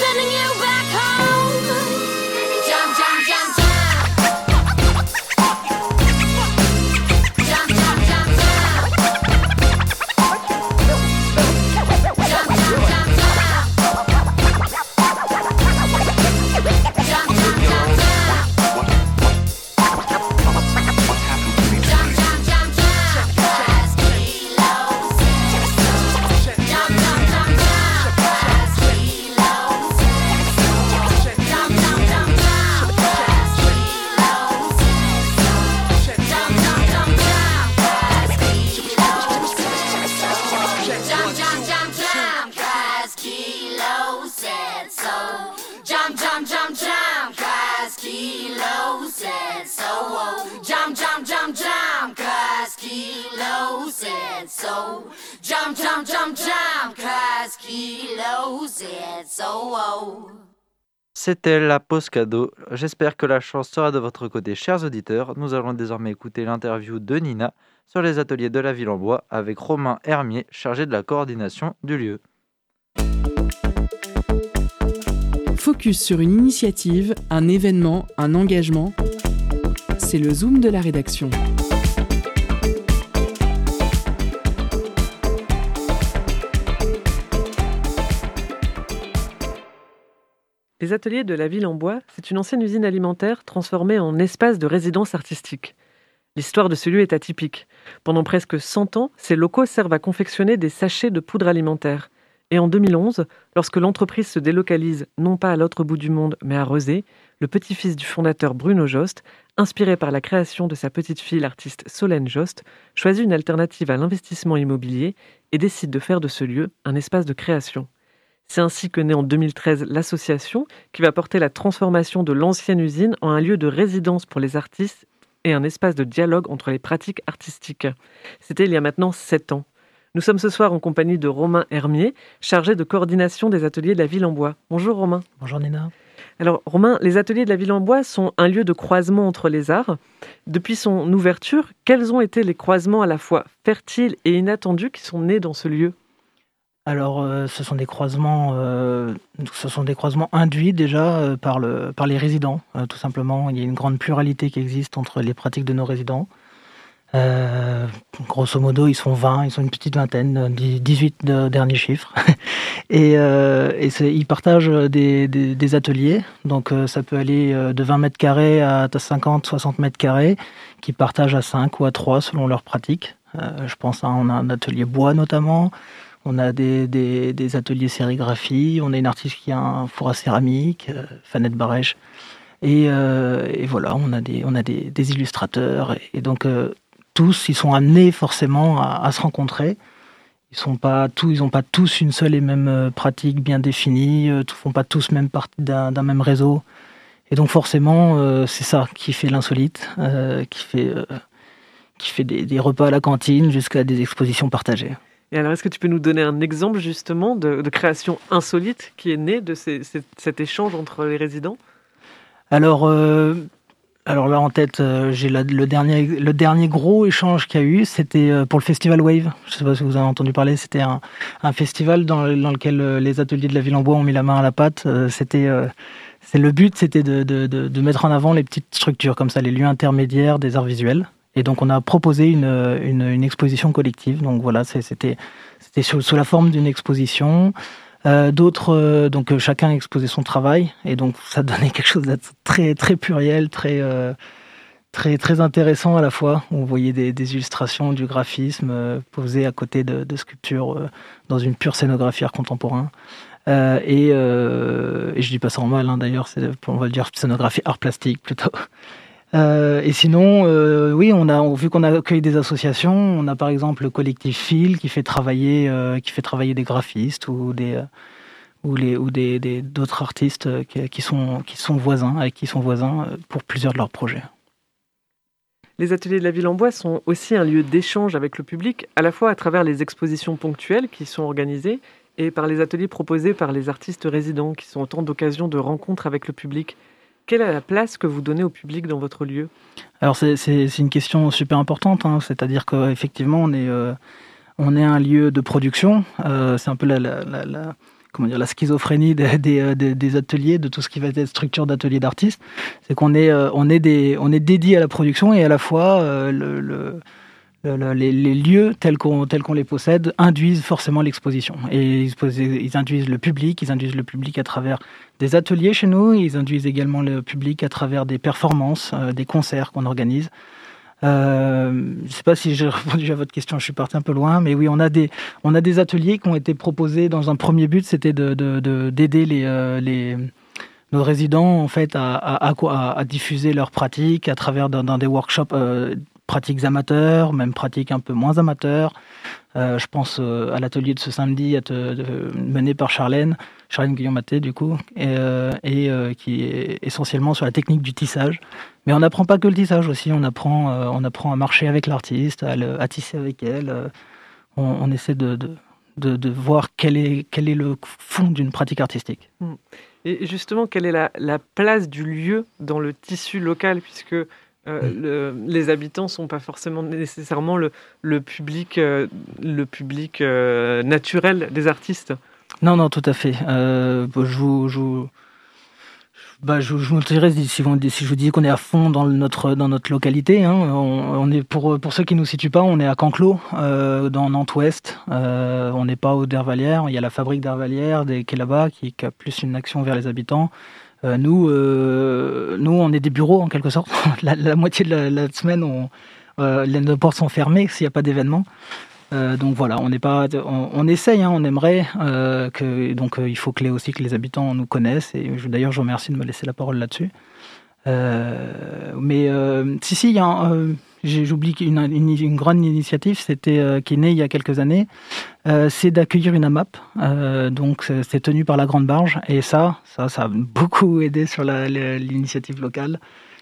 J: Sending you back home. Jump, jump, jump. Jump,
C: C'était la pause cadeau. J'espère que la chance sera de votre côté, chers auditeurs. Nous allons désormais écouter l'interview de Nina sur les ateliers de la ville en bois avec Romain Hermier, chargé de la coordination du lieu.
A: Focus sur une initiative, un événement, un engagement. C'est le zoom de la rédaction.
K: Les ateliers de la ville en bois, c'est une ancienne usine alimentaire transformée en espace de résidence artistique. L'histoire de ce lieu est atypique. Pendant presque 100 ans, ces locaux servent à confectionner des sachets de poudre alimentaire. Et en 2011, lorsque l'entreprise se délocalise non pas à l'autre bout du monde, mais à Rezé, le petit-fils du fondateur Bruno Jost, inspiré par la création de sa petite fille l'artiste Solène Jost, choisit une alternative à l'investissement immobilier et décide de faire de ce lieu un espace de création. C'est ainsi que naît en 2013 l'association qui va porter la transformation de l'ancienne usine en un lieu de résidence pour les artistes et un espace de dialogue entre les pratiques artistiques. C'était il y a maintenant sept ans. Nous sommes ce soir en compagnie de Romain Hermier, chargé de coordination des ateliers de la ville en bois. Bonjour Romain.
L: Bonjour Nina.
K: Alors Romain, les ateliers de la ville en bois sont un lieu de croisement entre les arts. Depuis son ouverture, quels ont été les croisements à la fois fertiles et inattendus qui sont nés dans ce lieu?
L: Alors, euh, ce sont des croisements, euh, ce sont des croisements induits déjà euh, par, le, par les résidents, tout simplement. Il y a une grande pluralité qui existe entre les pratiques de nos résidents. Grosso modo, ils sont 20, ils sont une petite vingtaine, euh, dix- 18 de derniers chiffres. et ils partagent des, ateliers. Donc, ça peut aller de 20 mètres carrés à 50, 60 mètres carrés, qui partagent à 5 ou à 3 selon leurs pratiques. Euh, je pense à un atelier bois notamment. On a des, des- ateliers sérigraphie. On a une artiste qui a un four à céramique, euh, Fanette Barèche. Et, euh, et voilà, on a des, on a des, illustrateurs. Et, donc, euh, tous, ils sont amenés forcément à, se rencontrer. Ils sont pas tous, ils n'ont pas tous une seule et même pratique bien définie. Ne font pas tous même partie d'un même réseau. Et donc, forcément, c'est ça qui fait l'insolite, qui fait, qui fait des repas à la cantine jusqu'à des expositions partagées.
K: Et alors, est-ce que tu peux nous donner un exemple justement de, création insolite qui est née de cet échange entre les résidents?
L: Alors, euh, alors là en tête, euh, j'ai le dernier, gros échange qu'il y a eu, c'était euh, pour le festival Wave. Je ne sais pas si vous avez entendu parler. C'était un, festival dans, le- dans lequel les ateliers de la ville en bois ont mis la main à la pâte. C'était, le but, c'était de mettre en avant les petites structures comme ça, les lieux intermédiaires des arts visuels. Et donc on a proposé une, une, exposition collective. Donc voilà, c'était sous, sous la forme d'une exposition. Euh, d'autres, euh, donc chacun exposait son travail, et donc ça donnait quelque chose de très très pluriel, très très très intéressant à la fois. On voyait des, illustrations, du graphisme posé à côté de, sculptures dans une pure scénographie art contemporain. Euh, et, euh, et, je dis pas ça en mal, hein, d'ailleurs, on va le dire scénographie art plastique plutôt. Euh, et sinon, euh, oui, on a vu qu'on a accueilli des associations. On a par exemple le collectif Phil qui fait travailler, euh, qui fait travailler des graphistes ou des ou ou des d'autres artistes qui, qui, sont qui sont voisins avec qui sont voisins pour plusieurs de leurs projets.
K: Les ateliers de la ville en bois sont aussi un lieu d'échange avec le public, à la fois à travers les expositions ponctuelles qui sont organisées et par les ateliers proposés par les artistes résidents, qui sont autant d'occasions de rencontres avec le public. Quelle est la place que vous donnez au public dans votre lieu?
L: Alors c'est une question super importante, hein. c'est-à-dire qu'effectivement on est, euh, on est un lieu de production, euh, c'est un peu la, comment dire, la schizophrénie des, des, euh, des, ateliers, de tout ce qui va être structure d'ateliers d'artistes, c'est qu'on est, on est, est dédié à la production et à la fois les, lieux tels qu'on les possède induisent forcément l'exposition. Et ils, induisent le public, ils induisent le public à travers des ateliers chez nous, ils induisent également le public à travers des performances, euh, des concerts qu'on organise. Euh, je ne sais pas si j'ai répondu à votre question, je suis parti un peu loin, mais oui, on a des, ateliers qui ont été proposés dans un premier but, c'était d'aider de, euh, nos résidents en fait à, diffuser leurs pratiques à travers des workshops pratiques amateurs, même pratiques un peu moins amateurs. Euh, je pense euh, à l'atelier de ce samedi mené par Charlène, Charlène Guillaume-Maté du coup, et, euh, qui est essentiellement sur la technique du tissage. Mais on n'apprend pas que le tissage aussi, on apprend, on apprend à marcher avec l'artiste, à, tisser avec elle. On, essaie de, voir quel est, le fond d'une pratique artistique.
K: Hmm. Et justement, quelle est la, la, place du lieu dans le tissu local, puisque euh, les habitants sont pas forcément nécessairement le, le public, euh, le public euh, naturel des artistes.
L: Non, non, tout à fait. je, vous, je, bah, je, je si, si, je vous dis qu'on est à fond dans notre, dans notre localité. Hein. on, est pour, pour ceux qui ne nous situent pas, on est à Canclos, dans Nantes-Ouest. on n'est pas au Dervalière. Il y a la fabrique Dervalière qui est là-bas, qui, qui, a plus une action vers les habitants. Euh, nous, euh, nous, on est des bureaux en quelque sorte. la, moitié de la, semaine, euh, les portes sont fermées s'il n'y a pas d'événement. donc voilà, on n'est pas, on, essaye, hein, on aimerait donc il faut que les, aussi que les habitants nous connaissent. Et d'ailleurs, je vous remercie de me laisser la parole là-dessus. mais si, si, il y a j'oublie une, une, grande initiative, c'était euh, qui est née il y a quelques années, euh, c'est d'accueillir une AMAP. Euh, donc c'est tenu par la Grande Barge et ça, ça, ça a beaucoup aidé sur l'initiative locale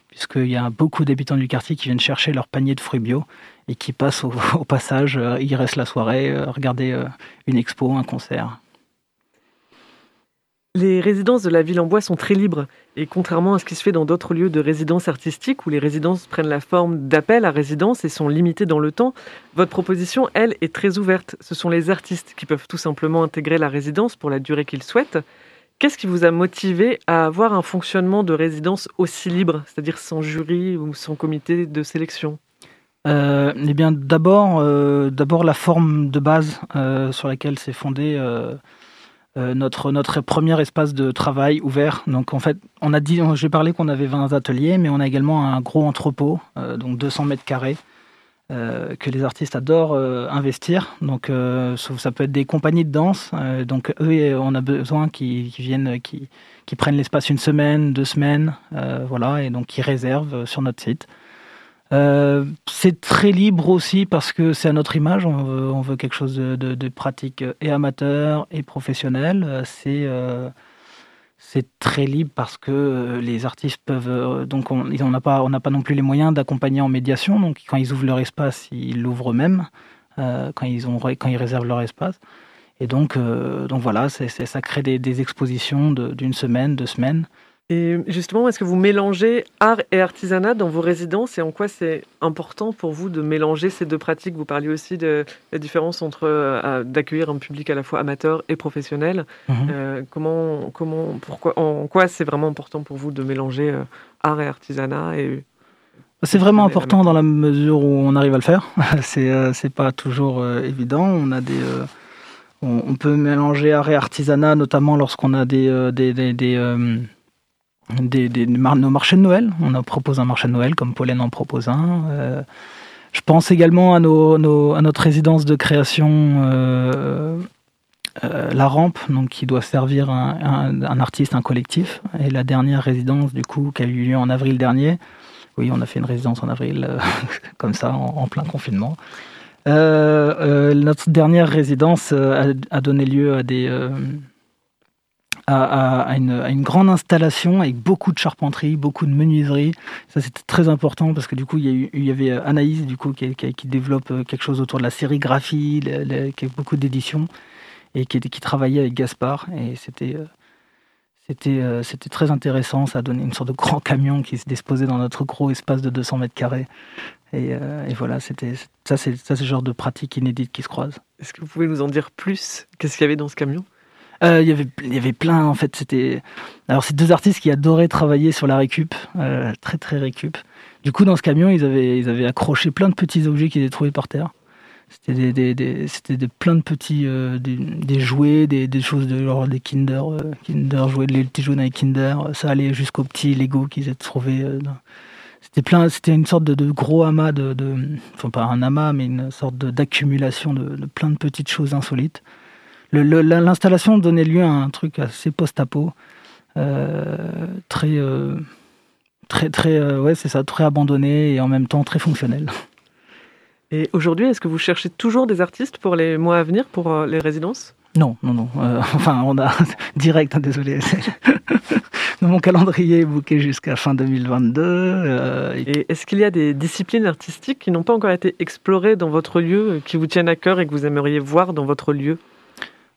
L: puisqu'il y a beaucoup d'habitants du quartier qui viennent chercher leur panier de fruits bio et qui passent au, au passage, ils restent la soirée, regarder une expo, un concert.
K: Les résidences de la ville en bois sont très libres et contrairement à ce qui se fait dans d'autres lieux de résidence artistique où les résidences prennent la forme d'appel à résidence et sont limitées dans le temps, votre proposition, elle, est très ouverte. Ce sont les artistes qui peuvent tout simplement intégrer la résidence pour la durée qu'ils souhaitent. Qu'est-ce qui vous a motivé à avoir un fonctionnement de résidence aussi libre, c'est-à-dire sans jury ou sans comité de sélection?
L: Euh, eh bien, d'abord, euh, d'abord la forme de base euh, sur laquelle s'est fondée euh, notre, notre premier espace de travail ouvert. Donc en fait, on a dit, j'ai parlé qu'on avait 20 ateliers, mais on a également un gros entrepôt, euh, donc 200 mètres carrés, euh, que les artistes adorent investir. Donc ça peut être des compagnies de danse. donc eux, on a besoin qu'ils viennent, qui, qui prennent l'espace une semaine, deux semaines, voilà, et donc qui réservent sur notre site. Euh, c'est très libre aussi parce que c'est à notre image. On veut, quelque chose de, pratique et amateur et professionnel. Euh, c'est euh, c'est très libre parce que les artistes peuvent donc on n'a pas on n'a pas non plus les moyens d'accompagner en médiation. Donc quand ils ouvrent leur espace, ils l'ouvrent eux-mêmes. quand ils quand ils réservent leur espace. Et donc donc voilà, ça crée des expositions d'une semaine, deux semaines.
K: Et justement, est-ce que vous mélangez art et artisanat dans vos résidences et en quoi c'est important pour vous de mélanger ces deux pratiques? Vous parliez aussi de la différence entre euh, d'accueillir un public à la fois amateur et professionnel. Mhm. Euh, comment, comment, pourquoi, en quoi c'est vraiment important pour vous de mélanger euh, art et artisanat et
L: C'est vraiment important dans la mesure où on arrive à le faire. c'est c'est pas toujours évident. On a des on, on peut mélanger art et artisanat, notamment lorsqu'on a des des, des, des, des, nos marchés de Noël. On en propose un marché de Noël, comme Pollen en propose un. Euh, je pense également à, notre résidence de création, euh, euh, La Rampe, donc, qui doit servir un, un- artiste, un collectif. Et la dernière résidence, du coup, qui a eu lieu en avril dernier. Oui, on a fait une résidence en avril, comme ça, en, plein confinement. Notre dernière résidence a, donné lieu à des, à, une, grande installation avec beaucoup de charpenterie, beaucoup de menuiserie. Ça, c'était très important parce que du coup, il y, avait euh, Anaïs du coup, qui, développe euh, quelque chose autour de la sérigraphie, qui a beaucoup d'éditions et qui, travaillait avec Gaspard. Et c'était. euh, c'était, très intéressant, ça a donné une sorte de grand camion qui se disposait dans notre gros espace de 200 mètres carrés. Et, voilà, ça, c'est, ça, c'est genre de pratique inédite qui se croise.
K: Est-ce que vous pouvez nous en dire plus? Qu'est-ce qu'il y avait dans ce camion?
L: Euh, Il y avait, il y avait plein, en fait. C'était. Alors, c'est deux artistes qui adoraient travailler sur la récup, euh, très très récup. Du coup, dans ce camion, ils avaient, ils avaient accroché plein de petits objets qu'ils avaient trouvés par terre. C'était des, c'était des, plein de petits euh, des, jouets, des, choses de genre des Kinder, euh, Kinder jouets, les petits les Kinder. Ça allait jusqu'aux petits Lego qu'ils avaient trouvés. euh, C'était plein, c'était une sorte de, gros amas de, enfin pas un amas, mais une sorte d'accumulation de plein de petites choses insolites. L'installation donnait lieu à un truc assez post-apo, euh, très, euh, très, très, euh, ouais, c'est ça, très abandonné et en même temps très fonctionnel.
K: Et aujourd'hui, est-ce que vous cherchez toujours des artistes pour les mois à venir, pour les résidences?
L: Non, non, non. euh, enfin, on a direct, hein, désolé. Mon calendrier est booké jusqu'à fin 2022. euh, et
K: Et est-ce qu'il y a des disciplines artistiques qui n'ont pas encore été explorées dans votre lieu, qui vous tiennent à cœur et que vous aimeriez voir dans votre lieu?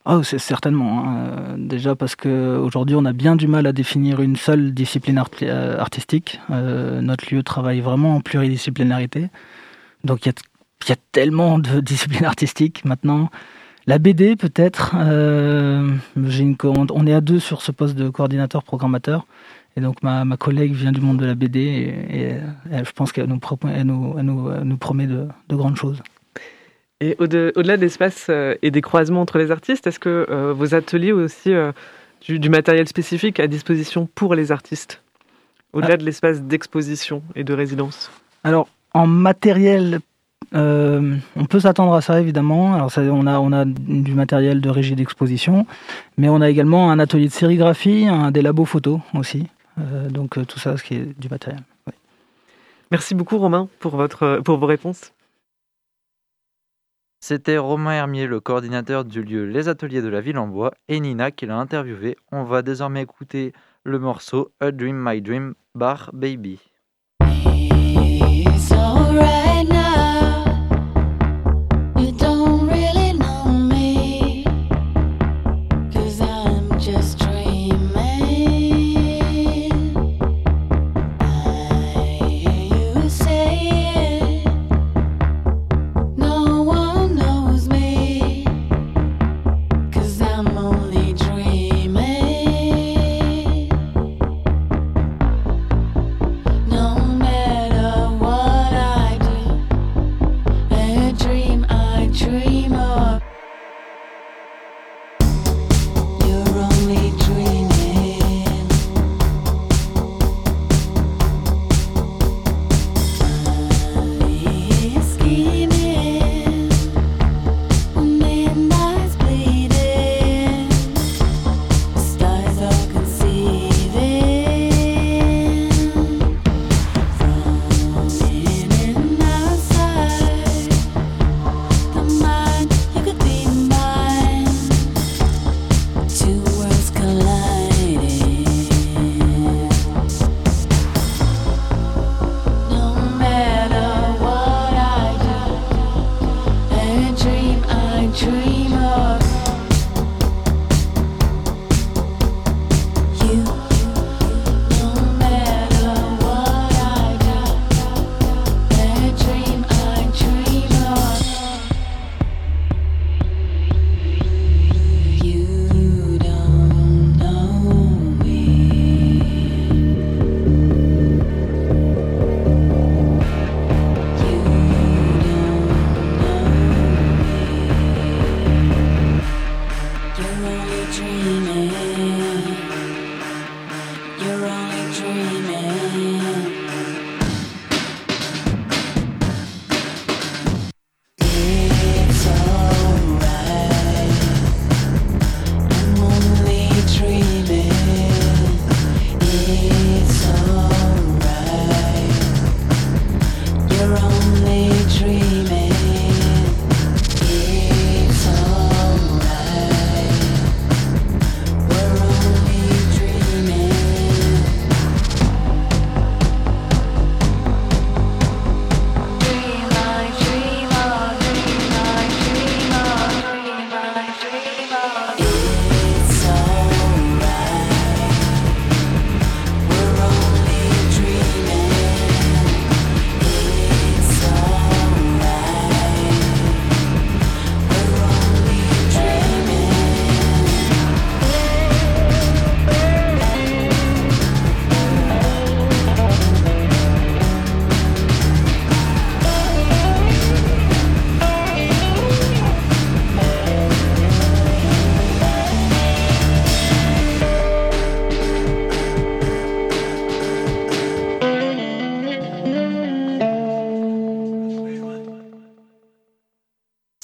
L: Oh, c'est certainement. hein. Euh, Déjà parce qu'aujourd'hui, on a bien du mal à définir une seule discipline euh, artistique. Euh, notre lieu travaille vraiment en pluridisciplinarité. Donc, il y a, tellement de disciplines artistiques maintenant. La BD, peut-être. on est à deux sur ce poste de coordinateur programmateur. Et donc, ma, collègue vient du monde de la BD et, je pense qu'elle nous, promet de grandes choses.
K: Et au-de- au-delà de l'espace euh, et des croisements entre les artistes, est-ce que euh, vos ateliers ont aussi euh, du, du matériel spécifique à disposition pour les artistes Au-delà de l'espace d'exposition et de résidence?
L: Alors, en matériel, euh, on peut s'attendre à ça évidemment. Alors, ça, on, a, on a du matériel de régie d'exposition, mais on a également un atelier de sérigraphie, un, des labos photos aussi. Euh, donc, tout ça, ce qui est du matériel. oui.
K: Merci beaucoup Romain pour, votre, pour vos réponses.
C: C'était Romain Hermier, le coordinateur du lieu Les Ateliers de la Ville en Bois, et Nina qui l'a interviewé. On va désormais écouter le morceau A Dream My Dream Bar Baby.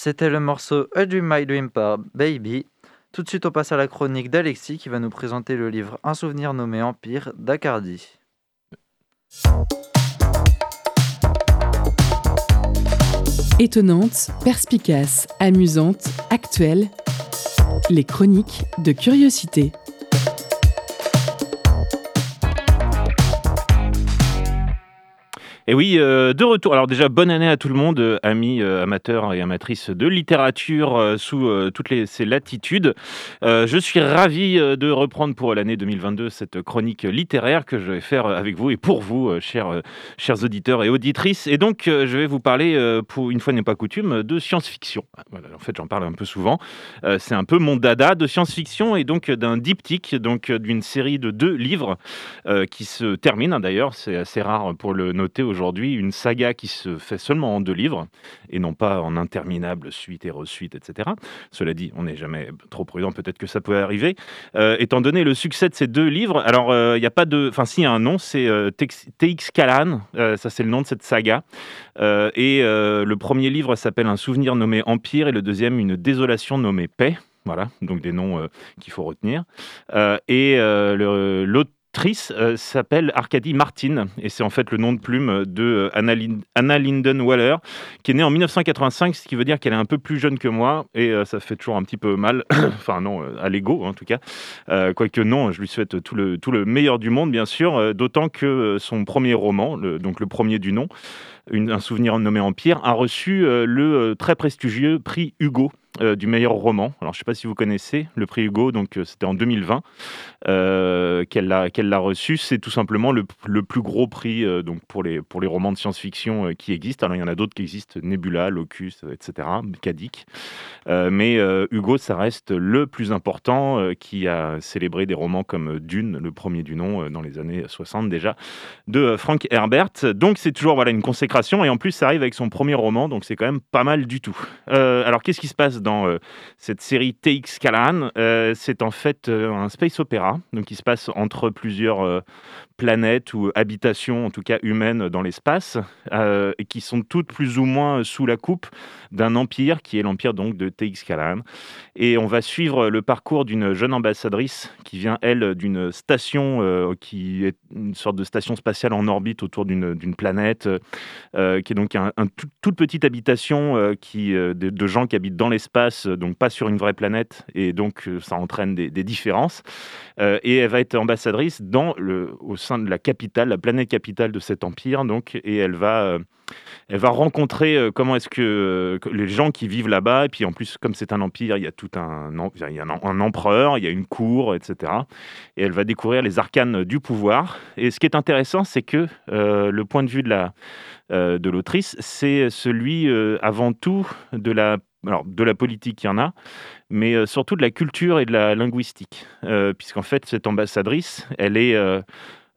C: C'était le morceau A Dream My Dream par Baby. Tout de suite, on passe à la chronique d'Alexis qui va nous présenter le livre Un souvenir nommé Empire d'Acardi.
A: Étonnante, perspicace, amusante, actuelle, les chroniques de curiosité.
M: Et oui, euh, de retour. Alors déjà, bonne année à tout le monde, euh, amis, euh, amateurs et amatrices de littérature sous toutes les, ces latitudes. Je suis ravi de reprendre pour l'année 2022 cette chronique littéraire que je vais faire avec vous et pour vous, chers, auditeurs et auditrices. Et donc, je vais vous parler, pour une fois n'est pas coutume, de science-fiction. Voilà, en fait, j'en parle un peu souvent. C'est un peu mon dada de science-fiction et donc d'un diptyque, donc d'une série de deux livres qui se termine hein, d'ailleurs. C'est assez rare pour le noter aujourd'hui. Une saga qui se fait seulement en deux livres et non pas en interminables suites et resuites, etc. Cela dit, on n'est jamais trop prudent. Peut-être que ça peut arriver. Euh, étant donné le succès de ces deux livres, alors euh, il n'y a pas de. Enfin, si, y a un nom, c'est euh, TX Callan. Euh, ça, c'est le nom de cette saga. Euh, et euh, le premier livre s'appelle Un souvenir nommé Empire et le deuxième Une désolation nommée Paix. Voilà, donc des noms euh, qu'il faut retenir. Euh, et euh, le- l'autrice euh, s'appelle Arcadie Martin, et c'est en fait le nom de plume de euh, Anna, Lin- Anna Linden Waller, qui est née en 1985, ce qui veut dire qu'elle est un peu plus jeune que moi, et euh, ça fait toujours un petit peu mal, enfin non, euh, à l'ego en tout cas. Quoique non, je lui souhaite tout le, meilleur du monde, bien sûr, d'autant que son premier roman, donc le premier du nom, un souvenir nommé Empire, a reçu le très prestigieux prix Hugo euh, du meilleur roman. Alors, je ne sais pas si vous connaissez le prix Hugo, donc euh, c'était en 2020 euh, qu'elle l'a reçu. C'est tout simplement le, le plus gros prix donc pour, les, pour les romans de science-fiction qui existent. Alors, il y en a d'autres qui existent, Nebula, Locus, etc., Kadik. Mais Hugo, ça reste le plus important qui a célébré des romans comme Dune, le premier du nom, dans les années 60 déjà, de Frank Herbert. Donc, c'est toujours voilà, une consécration. Et en plus, ça arrive avec son premier roman, donc c'est quand même pas mal du tout. Alors, qu'est-ce qui se passe dans euh, cette série TX Callahan Euh, C'est en fait euh, un space opéra, donc qui se passe entre plusieurs planètes ou habitations, en tout cas humaines, dans l'espace, qui sont toutes plus ou moins sous la coupe d'un empire qui est l'empire donc de TX Callahan. Et on va suivre le parcours d'une jeune ambassadrice qui vient, elle, d'une station qui est une sorte de station spatiale en orbite autour d'une planète, qui est donc un, un tout- toute petite habitation qui, de gens qui habitent dans l'espace, euh, donc pas sur une vraie planète, et donc euh, ça entraîne des, différences. Euh, et elle va être ambassadrice dans le, au sein de la capitale, la planète capitale de cet empire, donc, et elle va, elle va rencontrer comment est-ce que, les gens qui vivent là-bas, et puis en plus, comme c'est un empire, il y a tout un, il y a un, empereur, il y a une cour, etc. Et elle va découvrir les arcanes du pouvoir. Et ce qui est intéressant, c'est que le point de vue de la de l'autrice, c'est celui avant tout de la, alors, de la politique, il y en a, mais euh, surtout de la culture et de la linguistique. Euh, Puisqu'en fait, cette ambassadrice, elle, est, euh,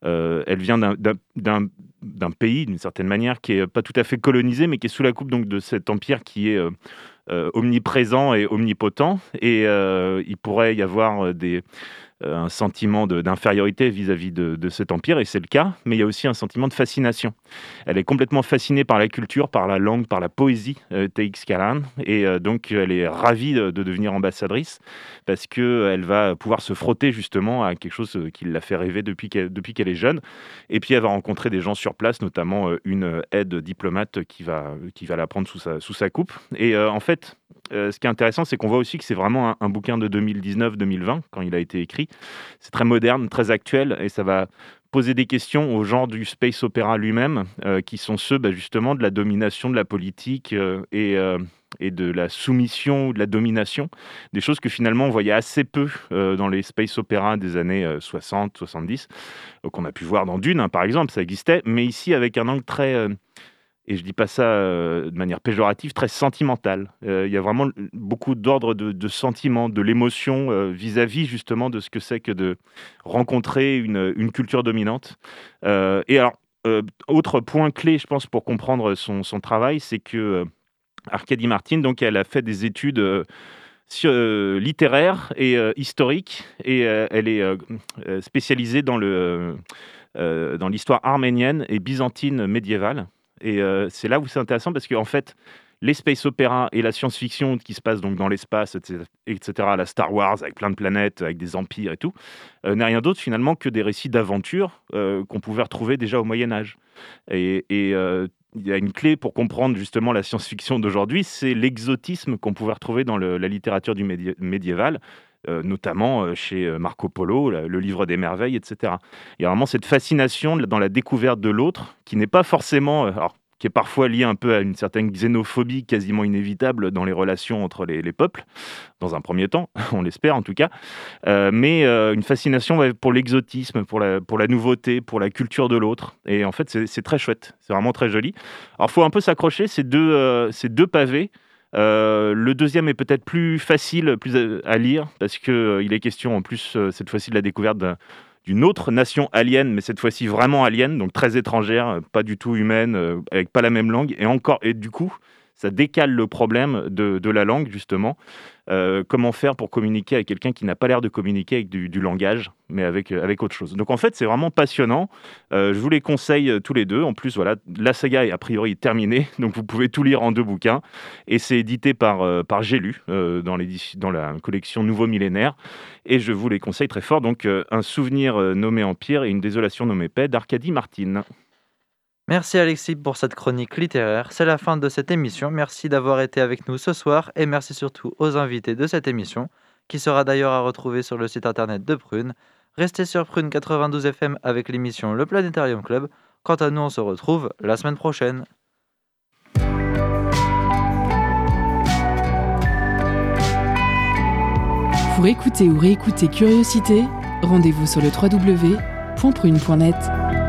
M: elle vient d'un- pays, d'une certaine manière, qui est pas tout à fait colonisé, mais qui est sous la coupe donc, de cet empire qui est omniprésent et omnipotent. Et il pourrait y avoir des un sentiment d'infériorité vis-à-vis de, cet empire, et c'est le cas, mais il y a aussi un sentiment de fascination. Elle est complètement fascinée par la culture, par la langue, par la poésie, euh, TX Kalan, et euh, donc elle est ravie de, devenir ambassadrice, parce qu'elle va pouvoir se frotter justement à quelque chose qui l'a fait rêver depuis qu'elle est jeune, et puis elle va rencontrer des gens sur place, notamment une aide diplomate qui va, qui va la prendre sous sa, sous sa coupe. Et en fait, ce qui est intéressant, c'est qu'on voit aussi que c'est vraiment un bouquin de 2019-2020, quand il a été écrit, c'est très moderne, très actuel, et ça va poser des questions au genre du space opéra lui-même, euh, qui sont ceux bah, justement de la domination de la politique euh, et, euh, et, de la soumission ou de la domination, des choses que finalement on voyait assez peu dans les space opéras des années 60, 70, qu'on a pu voir dans Dune, hein, par exemple, ça existait, mais ici avec un angle très et je dis pas ça euh, de manière péjorative, très sentimentale. Euh, il y a vraiment beaucoup d'ordre de, sentiments, de l'émotion euh, vis-à-vis justement de ce que c'est que de rencontrer une, culture dominante. et alors, autre point clé, je pense, pour comprendre son, travail, c'est que Arcadie Martin, donc, elle a fait des études littéraires et historiques, et elle est spécialisée dans le dans l'histoire arménienne et byzantine médiévale. Et euh, c'est là où c'est intéressant parce qu'en fait, les space et la science-fiction qui se passe donc dans l'espace, etc., la Star Wars avec plein de planètes, avec des empires et tout, euh, n'est rien d'autre finalement que des récits d'aventure euh, qu'on pouvait retrouver déjà au Moyen Âge. Et, il y a une clé pour comprendre justement la science-fiction d'aujourd'hui, c'est l'exotisme qu'on pouvait retrouver dans la littérature du médiéval. Notamment chez Marco Polo, le livre des merveilles, etc. Il y a vraiment cette fascination dans la découverte de l'autre, qui n'est pas forcément, qui est parfois lié un peu à une certaine xénophobie quasiment inévitable dans les relations entre les, peuples, dans un premier temps, on l'espère en tout cas, euh, mais euh, une fascination pour l'exotisme, pour la, nouveauté, pour la culture de l'autre. Et en fait, c'est très chouette, c'est vraiment très joli. Alors, il faut un peu s'accrocher, euh, ces deux pavés. Le deuxième est peut-être plus facile plus à, lire parce qu'il est question en plus cette fois-ci de la découverte d'un d'une autre nation alien, mais cette fois-ci vraiment alien, donc très étrangère, euh, pas du tout humaine, euh, avec pas la même langue, et encore, et du coup, ça décale le problème de, la langue, justement. Euh, comment faire pour communiquer avec quelqu'un qui n'a pas l'air de communiquer avec du, langage, mais avec, avec autre chose? Donc en fait, c'est vraiment passionnant. je vous les conseille tous les deux. En plus, voilà, la saga est a priori terminée, donc vous pouvez tout lire en deux bouquins. Et c'est édité par, par dans, la collection Nouveau Millénaire et je vous les conseille très fort. Donc, euh, un souvenir euh, nommé Empire et une désolation nommée Paix d'Arcadie Martine.
C: Merci Alexis pour cette chronique littéraire. C'est la fin de cette émission. Merci d'avoir été avec nous ce soir et merci surtout aux invités de cette émission, qui sera d'ailleurs à retrouver sur le site internet de Prune. Restez sur Prune 92 FM avec l'émission Le Planétarium Club. Quant à nous, on se retrouve la semaine prochaine.
A: Pour écouter ou réécouter Curiosité, rendez-vous sur www.prune.net.